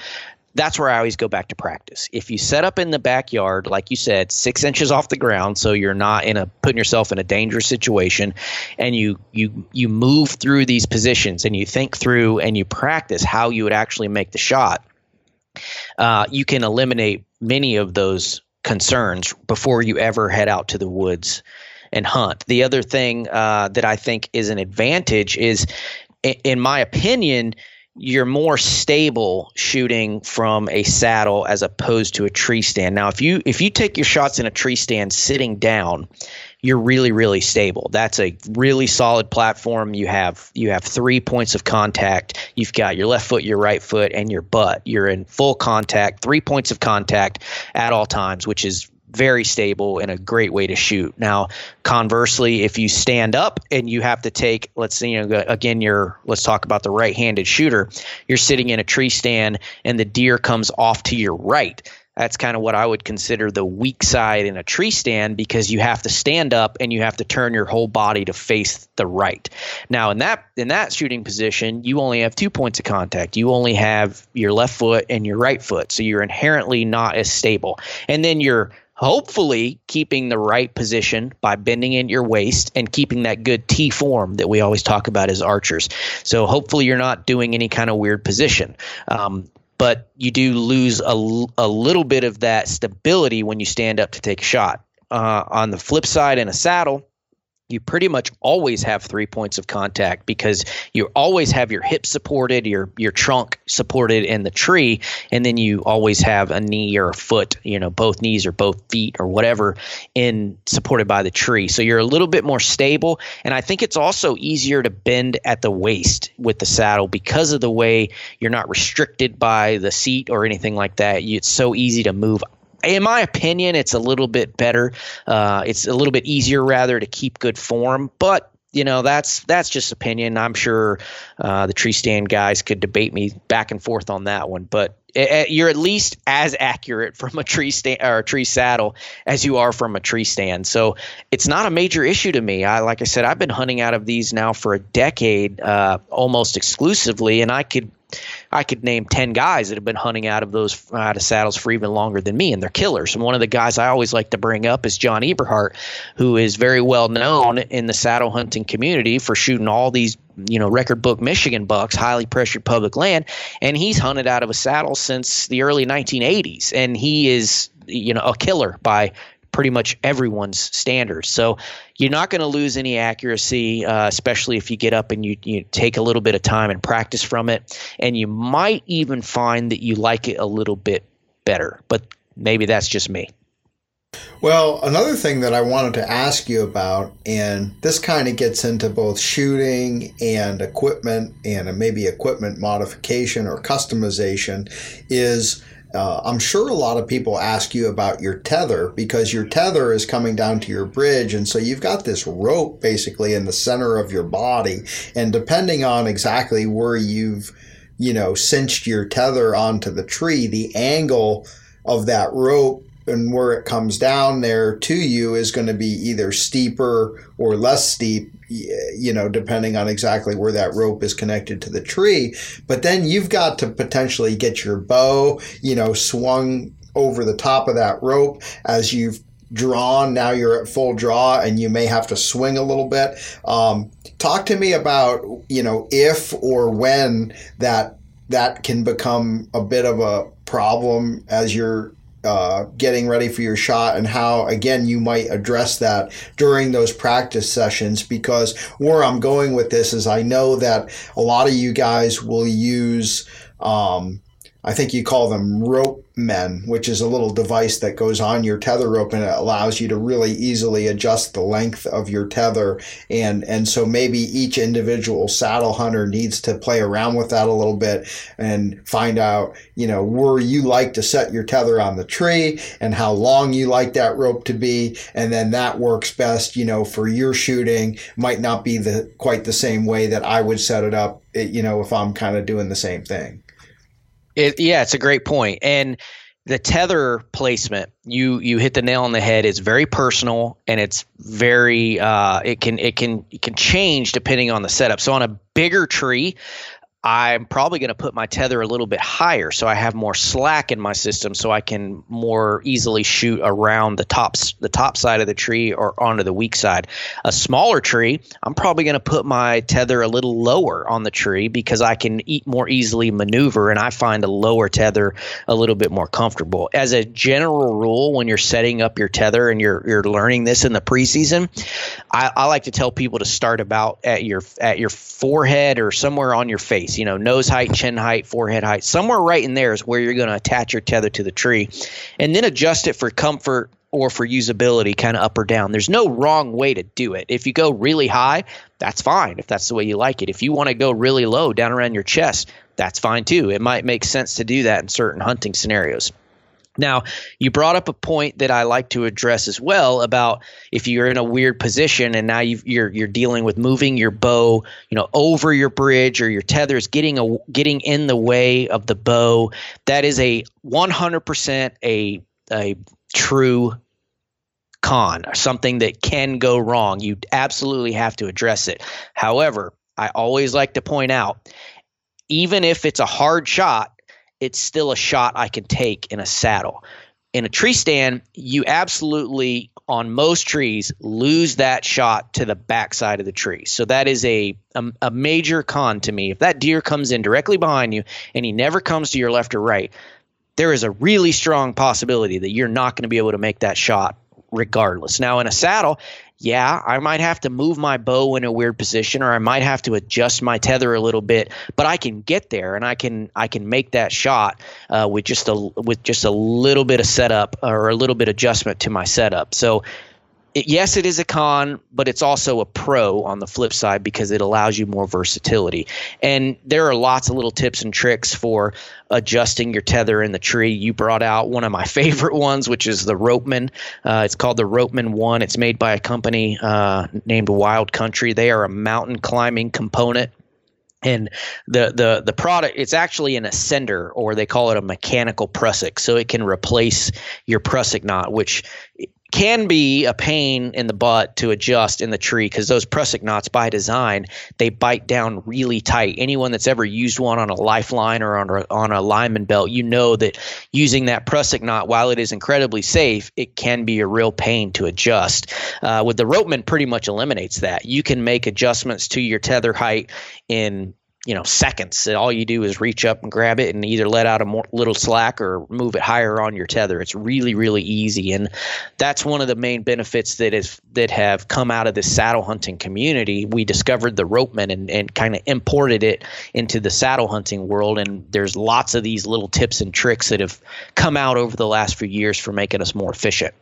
that's where I always go back to practice. If you set up in the backyard, like you said, six inches off the ground, so you're not in a putting yourself in a dangerous situation, and you you you move through these positions and you think through and you practice how you would actually make the shot, uh, you can eliminate many of those concerns before you ever head out to the woods and hunt. The other thing uh, that I think is an advantage is, in my opinion, you're more stable shooting from a saddle as opposed to a tree stand. Now, if you if you take your shots in a tree stand sitting down, you're really really stable. That's a really solid platform. You have you have three points of contact. You've got your left foot, your right foot, and your butt. You're in full contact, three points of contact at all times, which is very stable and a great way to shoot. Now, conversely, if you stand up and you have to take, let's say, you know, again, you're, let's talk about the right handed shooter, you're sitting in a tree stand and the deer comes off to your right. That's kind of what I would consider the weak side in a tree stand because you have to stand up and you have to turn your whole body to face the right. Now in that in that shooting position, you only have two points of contact. You only have your left foot and your right foot. So you're inherently not as stable. And then you're hopefully keeping the right position by bending in your waist and keeping that good T form that we always talk about as archers. So hopefully you're not doing any kind of weird position. Um, but you do lose a, a little bit of that stability when you stand up to take a shot. Uh, on the flip side, in a saddle, you pretty much always have three points of contact because you always have your hip supported, your your trunk supported in the tree, and then you always have a knee or a foot, you know, both knees or both feet or whatever in supported by the tree. So you're a little bit more stable, and I think it's also easier to bend at the waist with the saddle because of the way you're not restricted by the seat or anything like that. It's so easy to move in my opinion, it's a little bit better. Uh, it's a little bit easier, rather, to keep good form. But you know that's that's just opinion. I'm sure uh, the tree stand guys could debate me back and forth on that one. But it, you're at least as accurate from a tree stand or a tree saddle as you are from a tree stand. So it's not a major issue to me. I like I said, I've been hunting out of these now for a decade, uh, almost exclusively, and I could I could name 10 guys that have been hunting out of those out of saddles for even longer than me, and they're killers. And one of the guys I always like to bring up is John Eberhart, who is very well known in the saddle hunting community for shooting all these you know record book Michigan bucks, highly pressured public land, and he's hunted out of a saddle since the early 1980s, and he is you know a killer by pretty much everyone's standards. So you're not going to lose any accuracy, uh, especially if you get up and you, you take a little bit of time and practice from it. And you might even find that you like it a little bit better, but maybe that's just me. Well, another thing that I wanted to ask you about, and this kind of gets into both shooting and equipment and maybe equipment modification or customization, is uh, I'm sure a lot of people ask you about your tether because your tether is coming down to your bridge. And so you've got this rope basically in the center of your body. And depending on exactly where you've, you know, cinched your tether onto the tree, the angle of that rope and where it comes down there to you is going to be either steeper or less steep you know depending on exactly where that rope is connected to the tree. But then you've got to potentially get your bow you know swung over the top of that rope as you've drawn. Now you're at full draw and you may have to swing a little bit. Um, talk to me about you know if or when that that can become a bit of a problem as you're uh, getting ready for your shot and how again you might address that during those practice sessions because where i'm going with this is i know that a lot of you guys will use um, I think you call them rope men, which is a little device that goes on your tether rope and it allows you to really easily adjust the length of your tether. And, and so maybe each individual saddle hunter needs to play around with that a little bit and find out, you know, where you like to set your tether on the tree and how long you like that rope to be. And then that works best, you know, for your shooting might not be the quite the same way that I would set it up, you know, if I'm kind of doing the same thing. It, yeah, it's a great point. And the tether placement, you you hit the nail on the head. It's very personal and it's very uh, it can it can it can change depending on the setup. So on a bigger tree, I'm probably going to put my tether a little bit higher so I have more slack in my system so I can more easily shoot around the tops the top side of the tree or onto the weak side. A smaller tree, I'm probably going to put my tether a little lower on the tree because I can eat more easily maneuver and I find a lower tether a little bit more comfortable. As a general rule, when you're setting up your tether and you're you're learning this in the preseason, I, I like to tell people to start about at your at your forehead or somewhere on your face you know, nose height, chin height, forehead height. Somewhere right in there is where you're going to attach your tether to the tree and then adjust it for comfort or for usability, kind of up or down. There's no wrong way to do it. If you go really high, that's fine if that's the way you like it. If you want to go really low down around your chest, that's fine too. It might make sense to do that in certain hunting scenarios. Now, you brought up a point that I like to address as well about if you're in a weird position and now you are you're, you're dealing with moving your bow, you know, over your bridge or your tethers getting a getting in the way of the bow. That is a 100% a a true con, something that can go wrong. You absolutely have to address it. However, I always like to point out even if it's a hard shot, it's still a shot I can take in a saddle. In a tree stand, you absolutely on most trees lose that shot to the backside of the tree. So that is a, a, a major con to me. If that deer comes in directly behind you and he never comes to your left or right, there is a really strong possibility that you're not going to be able to make that shot regardless. Now in a saddle, yeah, I might have to move my bow in a weird position or I might have to adjust my tether a little bit, but I can get there and I can I can make that shot uh, with just a with just a little bit of setup or a little bit of adjustment to my setup. So it, yes, it is a con, but it's also a pro on the flip side because it allows you more versatility. And there are lots of little tips and tricks for adjusting your tether in the tree. You brought out one of my [LAUGHS] favorite ones, which is the Ropeman. Uh, it's called the Ropeman One. It's made by a company uh, named Wild Country. They are a mountain climbing component and the the the product it's actually an ascender or they call it a mechanical prusik so it can replace your prusik knot which can be a pain in the butt to adjust in the tree because those prusik knots by design they bite down really tight. Anyone that's ever used one on a lifeline or on a, on a lineman belt you know that using that prusik knot while it is incredibly safe it can be a real pain to adjust. Uh, with the ropeman pretty much eliminates that. You can make adjustments to your tether height in you know seconds. All you do is reach up and grab it and either let out a more, little slack or move it higher on your tether. It's really really easy. And that's one of the main benefits that is that have come out of the saddle hunting community. We discovered the ropeman and, and kind of imported it into the saddle hunting world. And there's lots of these little tips and tricks that have come out over the last few years for making us more efficient.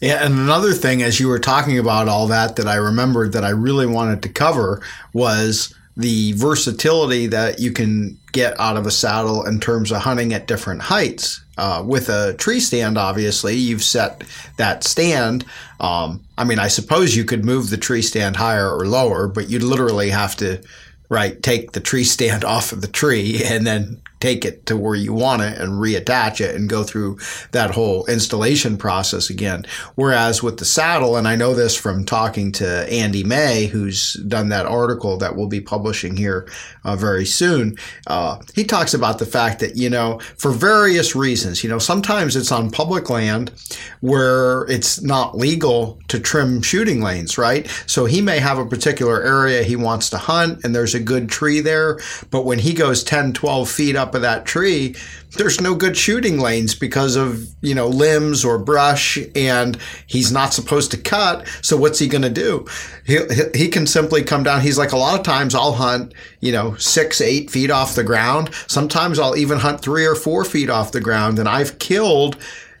Yeah, and another thing, as you were talking about all that, that I remembered that I really wanted to cover was the versatility that you can get out of a saddle in terms of hunting at different heights. Uh, with a tree stand, obviously, you've set that stand. Um, I mean, I suppose you could move the tree stand higher or lower, but you'd literally have to, right, take the tree stand [LAUGHS] off of the tree and then take it to where you want it and reattach it and go through that whole installation process again. Whereas with the saddle, and I know this from talking to Andy May, who's done that article that we'll be publishing here uh, very soon, uh, he talks about the fact that, you know, for various reasons, you know, sometimes it's on public land where it's not legal to trim shooting lanes, right? So he may have a particular area he wants to hunt and there's a good tree there, but when he goes 10, 12 feet up of that tree, there's no good shooting lanes because of, you know, limbs or brush and he's not supposed to cut. So what's he going to do? He, he can simply come down. He's like, a lot of times I'll hunt, you know, six, eight feet off the ground. Sometimes I'll even hunt three or four feet off the ground and I've killed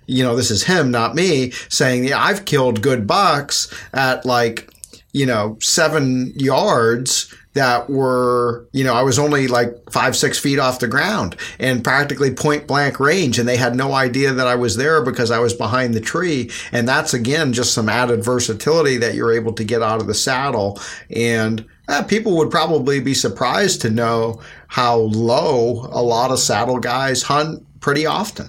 you know, this is him, not me, saying, yeah, I've killed good bucks at like, you know, seven yards that were, you know, I was only like five, six feet off the ground and practically point blank range. And they had no idea that I was there because I was behind the tree. And that's again, just some added versatility that you're able to get out of the saddle. And uh, people would probably be surprised to know how low a lot of saddle guys hunt pretty often.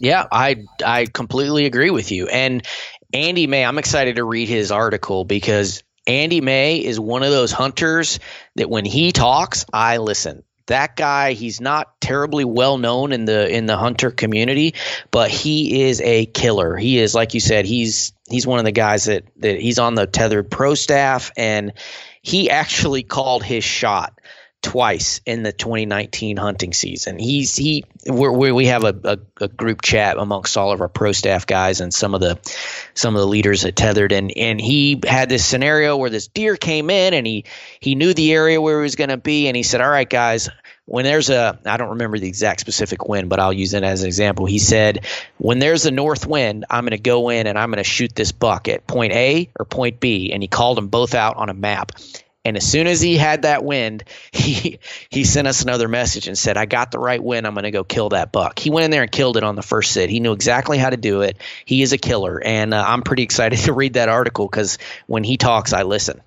Yeah, I I completely agree with you. And Andy May, I'm excited to read his article because Andy May is one of those hunters that when he talks, I listen. That guy, he's not terribly well known in the in the hunter community, but he is a killer. He is, like you said, he's he's one of the guys that that he's on the Tethrd pro staff, and he actually called his shot twice in the 2019 hunting season. He's he we're, we have a, a, a, group chat amongst all of our pro staff guys and some of the some of the leaders at Tethrd and and he had this scenario where this deer came in and he he knew the area where he was going to be and he said, "All right, guys." When there's a, I don't remember the exact specific wind, but I'll use it as an example. He said, when there's a north wind, I'm going to go in and I'm going to shoot this buck at point A or point B. And he called them both out on a map and as soon as he had that wind, [LAUGHS] he he sent us another message and said, "I got the right wind. I'm going to go kill that buck." He went in there and killed it on the first sit. He knew exactly how to do it. He is a killer, and uh, I'm pretty excited [LAUGHS] to read that article because when he talks, I listen.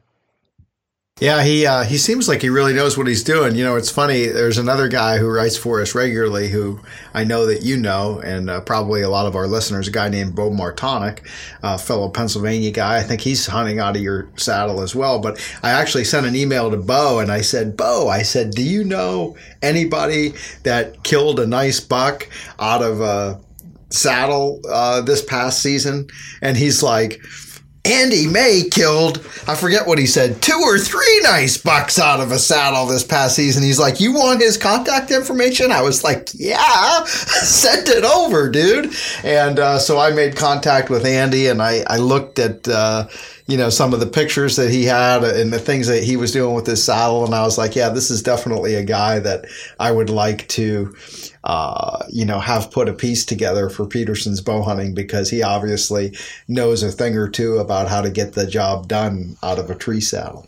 Yeah, he uh, he seems like he really knows what he's doing. You know, it's funny. There's another guy who writes for us regularly, who I know that you know, and uh, probably a lot of our listeners. A guy named Bo Martonic, a fellow Pennsylvania guy. I think he's hunting out of your saddle as well. But I actually sent an email to Bo, and I said, Bo, I said, do you know anybody that killed a nice buck out of a saddle uh, this past season, and he's like, Andy May killed, I forget what he said, two or three nice bucks out of a saddle this past season. He's like, You want his contact information? I was like, Yeah, [LAUGHS] send it over, dude. And uh, so I made contact with Andy and I, I looked at, uh, you know, some of the pictures that he had and the things that he was doing with his saddle. And I was like, Yeah, this is definitely a guy that I would like to uh, you know, have put a piece together for Petersen's bow hunting because he obviously knows a thing or two about how to get the job done out of a tree saddle.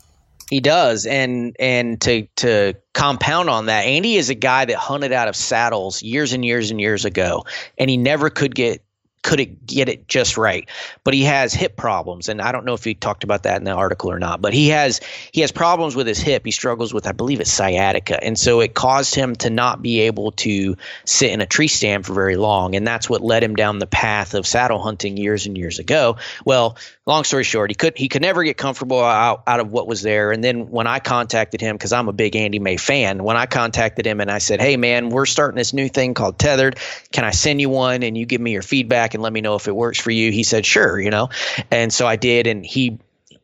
He does, and and to to compound on that, Andy is a guy that hunted out of saddles years and years and years ago, and he never could get couldn't get it just right. But he has hip problems, and I don't know if he talked about that in the article or not. But he has he has problems with his hip. He struggles with, I believe, it's sciatica, and so it caused him to not be able to sit in a tree stand for very long, and that's what led him down the path of saddle hunting years and years ago. Well, long story short, he could he could never get comfortable out, out of what was there. And then when I contacted him, because I'm a big Andy May fan, when I contacted him and I said, "Hey man, we're starting this new thing called Tethrd. Can I send you one and you give me your feedback and let me know if it works for you?" He said, "Sure," you know. And so I did, and he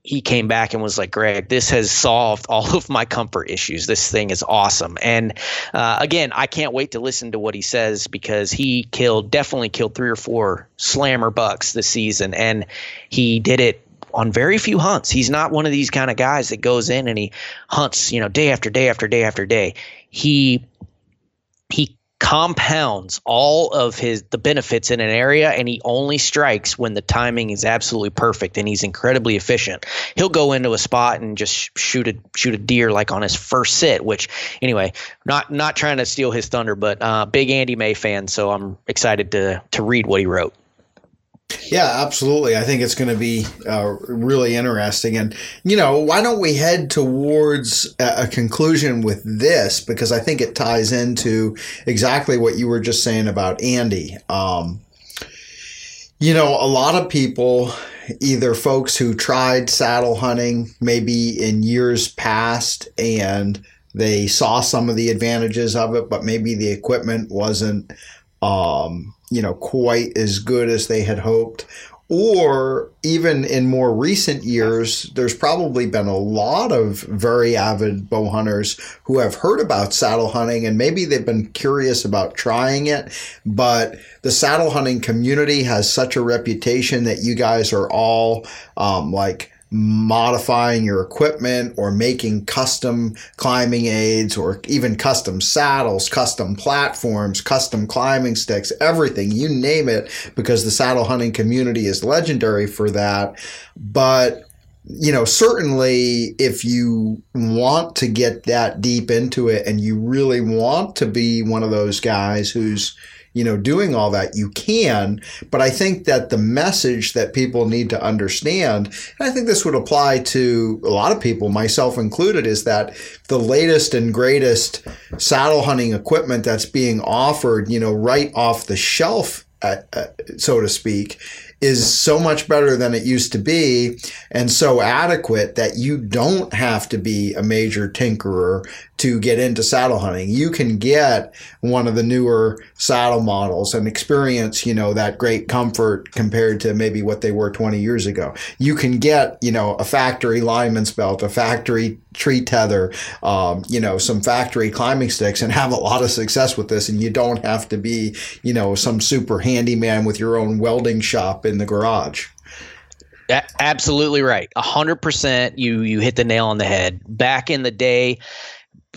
he came back and was like, Greg, this has solved all of my comfort issues. This thing is awesome. And uh, again, I can't wait to listen to what he says because he killed, definitely killed three or four slammer bucks this season. And he did it on very few hunts. He's not one of these kind of guys that goes in and he hunts, you know, day after day after day after day. He he compounds all of his the benefits in an area and he only strikes when the timing is absolutely perfect and he's incredibly efficient. He'll go into a spot and just shoot a shoot a deer like on his first sit which anyway not not trying to steal his thunder but uh, big andy may fan so i'm excited to to read what he wrote yeah, absolutely. I think it's going to be uh, really interesting. And, you know, why don't we head towards a, conclusion with this? Because I think it ties into exactly what you were just saying about Andy. Um, you know, a lot of people, either folks who tried saddle hunting maybe in years past and they saw some of the advantages of it, but maybe the equipment wasn't. Um, you know, quite as good as they had hoped. Or even in more recent years, there's probably been a lot of very avid bow hunters who have heard about saddle hunting and maybe they've been curious about trying it. But the saddle hunting community has such a reputation that you guys are all um, like, modifying your equipment or making custom climbing aids or even custom saddles, custom platforms, custom climbing sticks, everything, you name it, because the saddle hunting community is legendary for that. But you know, certainly if you want to get that deep into it and you really want to be one of those guys who's you know, doing all that, you can. But I think that the message that people need to understand, and I think this would apply to a lot of people, myself included, is that the latest and greatest saddle hunting equipment that's being offered, you know, right off the shelf, at, uh, so to speak, is so much better than it used to be and so adequate that you don't have to be a major tinkerer to get into saddle hunting. You can get one of the newer saddle models and experience, you know, that great comfort compared to maybe what they were 20 years ago. You can get, you know, a factory lineman's belt, a factory tree tether, um, you know, some factory climbing sticks and have a lot of success with this. And you don't have to be, you know, some super handyman with your own welding shop in the garage. absolutely right. A hundred percent. You you hit the nail on the head. Back in the day,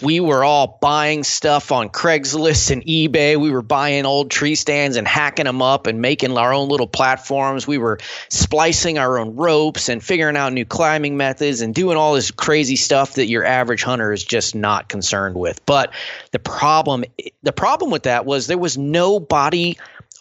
we were all buying stuff on Craigslist and eBay. We were buying old tree stands and hacking them up and making our own little platforms. We were splicing our own ropes and figuring out new climbing methods and doing all this crazy stuff that your average hunter is just not concerned with. But the problem the problem with that was there was nobody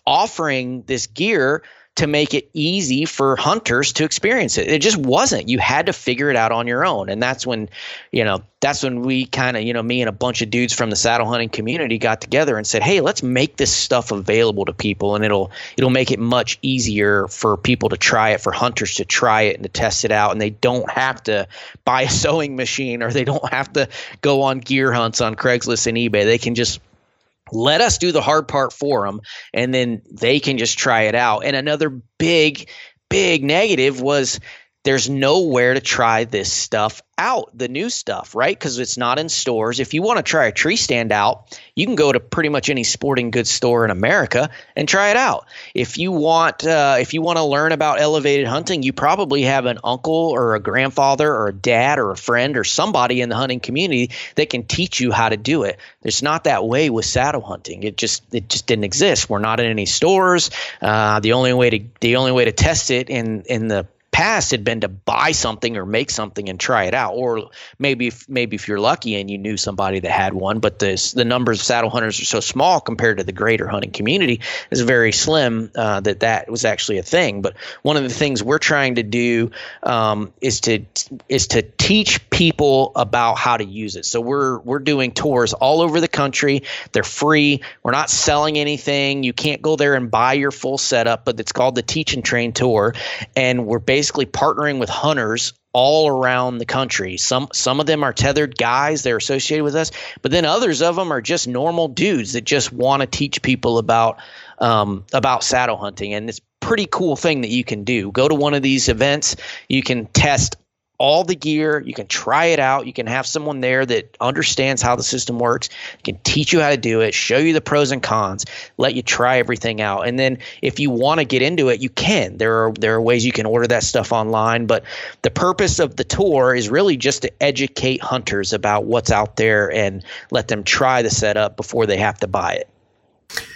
offering this gear to make it easy for hunters to experience it. It just wasn't. You had to figure it out on your own. And that's when, you know, that's when we kind of, you know, me and a bunch of dudes from the saddle hunting community got together and said, "Hey, let's make this stuff available to people and it'll it'll make it much easier for people to try it, for hunters to try it and to test it out and they don't have to buy a [LAUGHS] sewing machine or they don't have to go on gear hunts on Craigslist and eBay. They can just let us do the hard part for them and then they can just try it out. And another big big negative was there's nowhere to try this stuff out, the new stuff, right? Because it's not in stores. If you want to try a tree stand out, you can go to pretty much any sporting goods store in America and try it out. If you want, uh, if you want to learn about elevated hunting, you probably have an uncle or a grandfather or a dad or a friend or somebody in the hunting community that can teach you how to do it. It's not that way with saddle hunting. It just it just didn't exist. We're not in any stores. Uh, the only way to the only way to test it in in the past had been to buy something or make something and try it out. Or maybe if, maybe if you're lucky and you knew somebody that had one but this, the numbers of saddle hunters are so small compared to the greater hunting community is very slim uh, that that was actually a thing. But one of the things we're trying to do um, is to is to teach people about how to use it. So we're we're doing tours all over the country. They're free. We're not selling anything. You can't go there and buy your full setup but it's called the teach and train tour. And we're basically basically partnering with hunters all around the country. Some some of them are Tethrd guys, they're associated with us, but then others of them are just normal dudes that just want to teach people about um, about saddle hunting, and it's pretty cool thing that you can do. Go to one of these events, you can test all the gear. You can try it out. You can have someone there that understands how the system works, can teach you how to do it, show you the pros and cons, let you try everything out. And then if you want to get into it, you can. There are there are ways you can order that stuff online, but the purpose of the tour is really just to educate hunters about what's out there and let them try the setup before they have to buy it.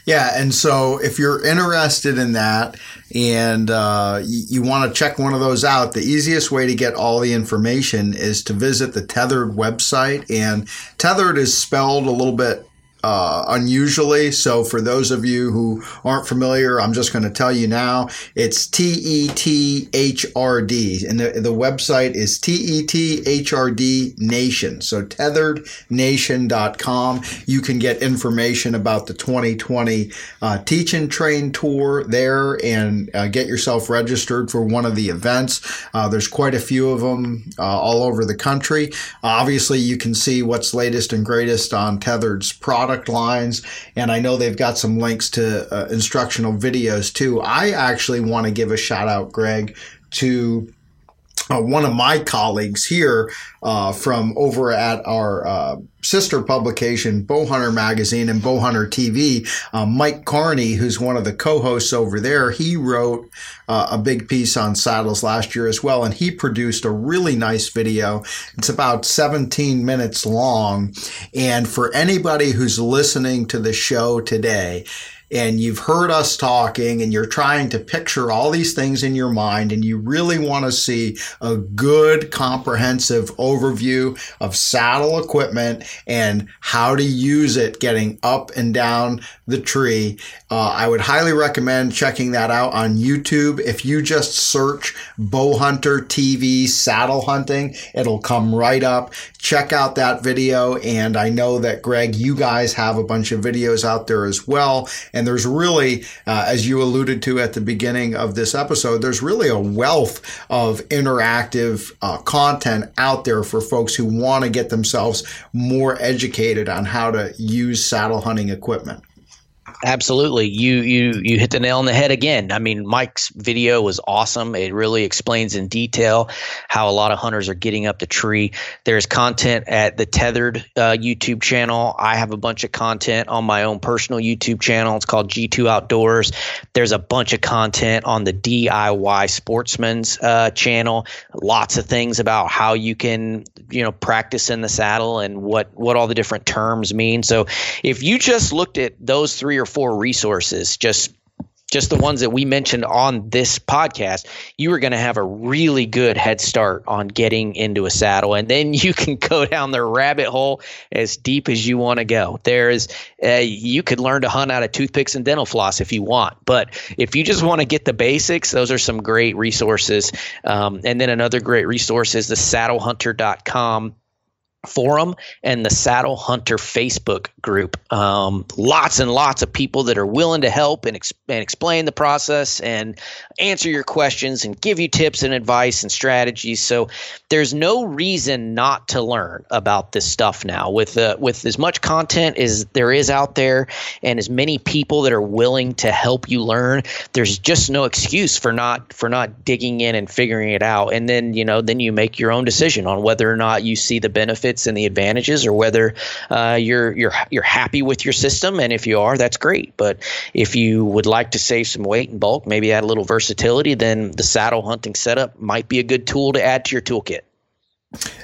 Yeah, and so if you're interested in that and uh, you, you want to check one of those out, the easiest way to get all the information is to visit the Tethrd website. And Tethrd is spelled a little bit uh, unusually. So for those of you who aren't familiar, I'm just going to tell you now. It's T E T H R D, and the, the website is T E T H R D Nation. So tethrdnation.com. You can get information about the 2020 uh, Teach and Train Tour there, and uh, get yourself registered for one of the events. Uh, there's quite a few of them uh, all over the country. obviously, you can see what's latest and greatest on Tethrd's product product lines, and I know they've got some links to uh, instructional videos too. I actually want to give a shout out, Greg, to uh, one of my colleagues here uh, from over at our uh, sister publication, Bowhunter Magazine and Bowhunter TV, uh, Mike Carney, who's one of the co-hosts over there, he wrote uh, a big piece on saddles last year as well, and he produced a really nice video. It's about 17 minutes long, and for anybody who's listening to the show today, and you've heard us talking and you're trying to picture all these things in your mind and you really want to see a good comprehensive overview of saddle equipment and how to use it getting up and down the tree, uh, I would highly recommend checking that out on YouTube. If you just search Bowhunter TV saddle hunting, it'll come right up. Check out that video. And I know that Greg, you guys have a bunch of videos out there as well. And there's really, uh, as you alluded to at the beginning of this episode, there's really a wealth of interactive uh, content out there for folks who want to get themselves more educated on how to use saddle hunting equipment. Absolutely. You you you hit the nail on the head again. I mean, Mike's video was awesome. It really explains in detail how a lot of hunters are getting up the tree. There's content at the Tethrd uh, YouTube channel. I have a bunch of content on my own personal YouTube channel. It's called G2 Outdoors. There's a bunch of content on the DIY Sportsman's uh, channel. Lots of things about how you can, you know, practice in the saddle and what what all the different terms mean. So, if you just looked at those three or or four resources, just just the ones that we mentioned on this podcast, you are going to have a really good head start on getting into a saddle. And then you can [LAUGHS] go down the rabbit hole as deep as you want to go. There's, uh, you could learn to hunt out of toothpicks and dental floss if you want. But if you just want to get the basics, those are some great resources. Um, and then another great resource is the saddlehunter.com forum and the Saddle Hunter Facebook group. Um, lots and lots of people that are willing to help and, ex- and explain the process and answer your questions and give you tips and advice and strategies. So there's no reason not to learn about this stuff now. With uh, with as much content as there is out there and as many people that are willing to help you learn, there's just no excuse for not for not digging in and figuring it out. And then you know then you make your own decision on whether or not you see the benefits and the advantages, or whether uh, you're you're you're happy with your system. And if you are, that's great. But if you would like to save some weight and bulk, maybe add a little versatility, then the saddle hunting setup might be a good tool to add to your toolkit.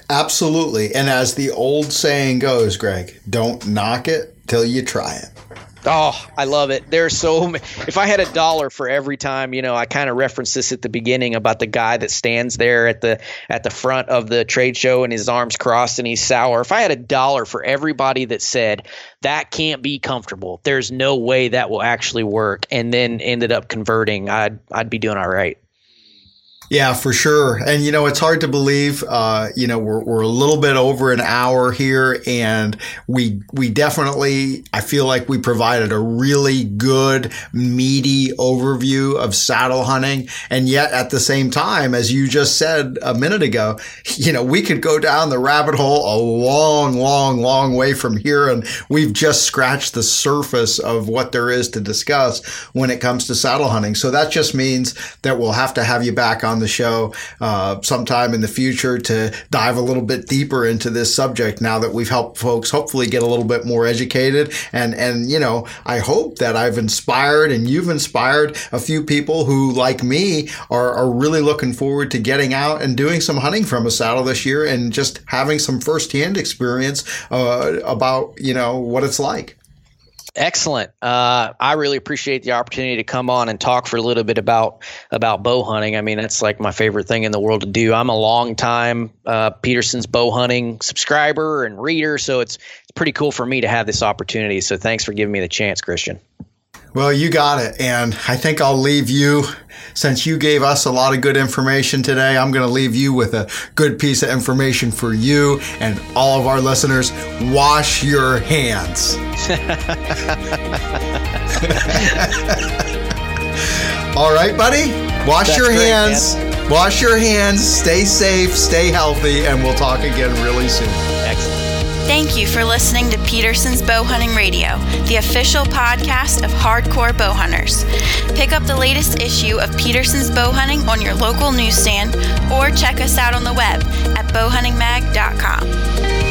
Absolutely. And as the old saying goes, Greg, don't knock it till you try it. Oh, I love it. There's so [LAUGHS] many. If I had a dollar for every time, you know, I kind of referenced this at the beginning about the guy that stands there at the at the front of the trade show and his arms crossed and he's sour. If I had a dollar for everybody that said that can't be comfortable, there's no way that will actually work, and then ended up converting, I'd I'd be doing all right. Yeah, for sure. And you know, it's hard to believe. Uh, you know, we're, we're a little bit over an hour here, and we we definitely I feel like we provided a really good meaty overview of saddle hunting, and yet at the same time, as you just said a minute ago, [LAUGHS] you know, we could go down the rabbit hole a long, long, long way from here, and we've just scratched the surface of what there is to discuss when it comes to saddle hunting. So that just means that we'll have to have you back on the show uh, sometime in the future to dive a little bit deeper into this subject now that we've helped folks hopefully get a little bit more educated. And, and, you know, I hope that I've inspired and you've inspired a few people who, like me, are, are really looking forward to getting out and doing some hunting from a saddle this year and just having some firsthand experience uh, about, you know, what it's like. Excellent. Uh, I really appreciate the opportunity to come on and talk for a little bit about about bow hunting. I mean, that's like my favorite thing in the world to do. I'm a long time uh, Petersen's bow hunting subscriber and reader, so it's it's pretty cool for me to have this opportunity. So thanks for giving me the chance, Christian. Well, you got it. And I think I'll leave you, since you gave us a lot of good information today, I'm going to leave you with a good piece of information for you and all of our listeners. Wash your hands. [LAUGHS] all right, buddy? Wash That's your great, hands. Man. Wash your hands. Stay safe. Stay healthy. And we'll talk again really soon. Thank you for listening to Petersen's Bowhunting Radio, the official podcast of hardcore bowhunters. Pick up the latest issue of Petersen's Bowhunting on your local newsstand or check us out on the web at bowhuntingmag.com.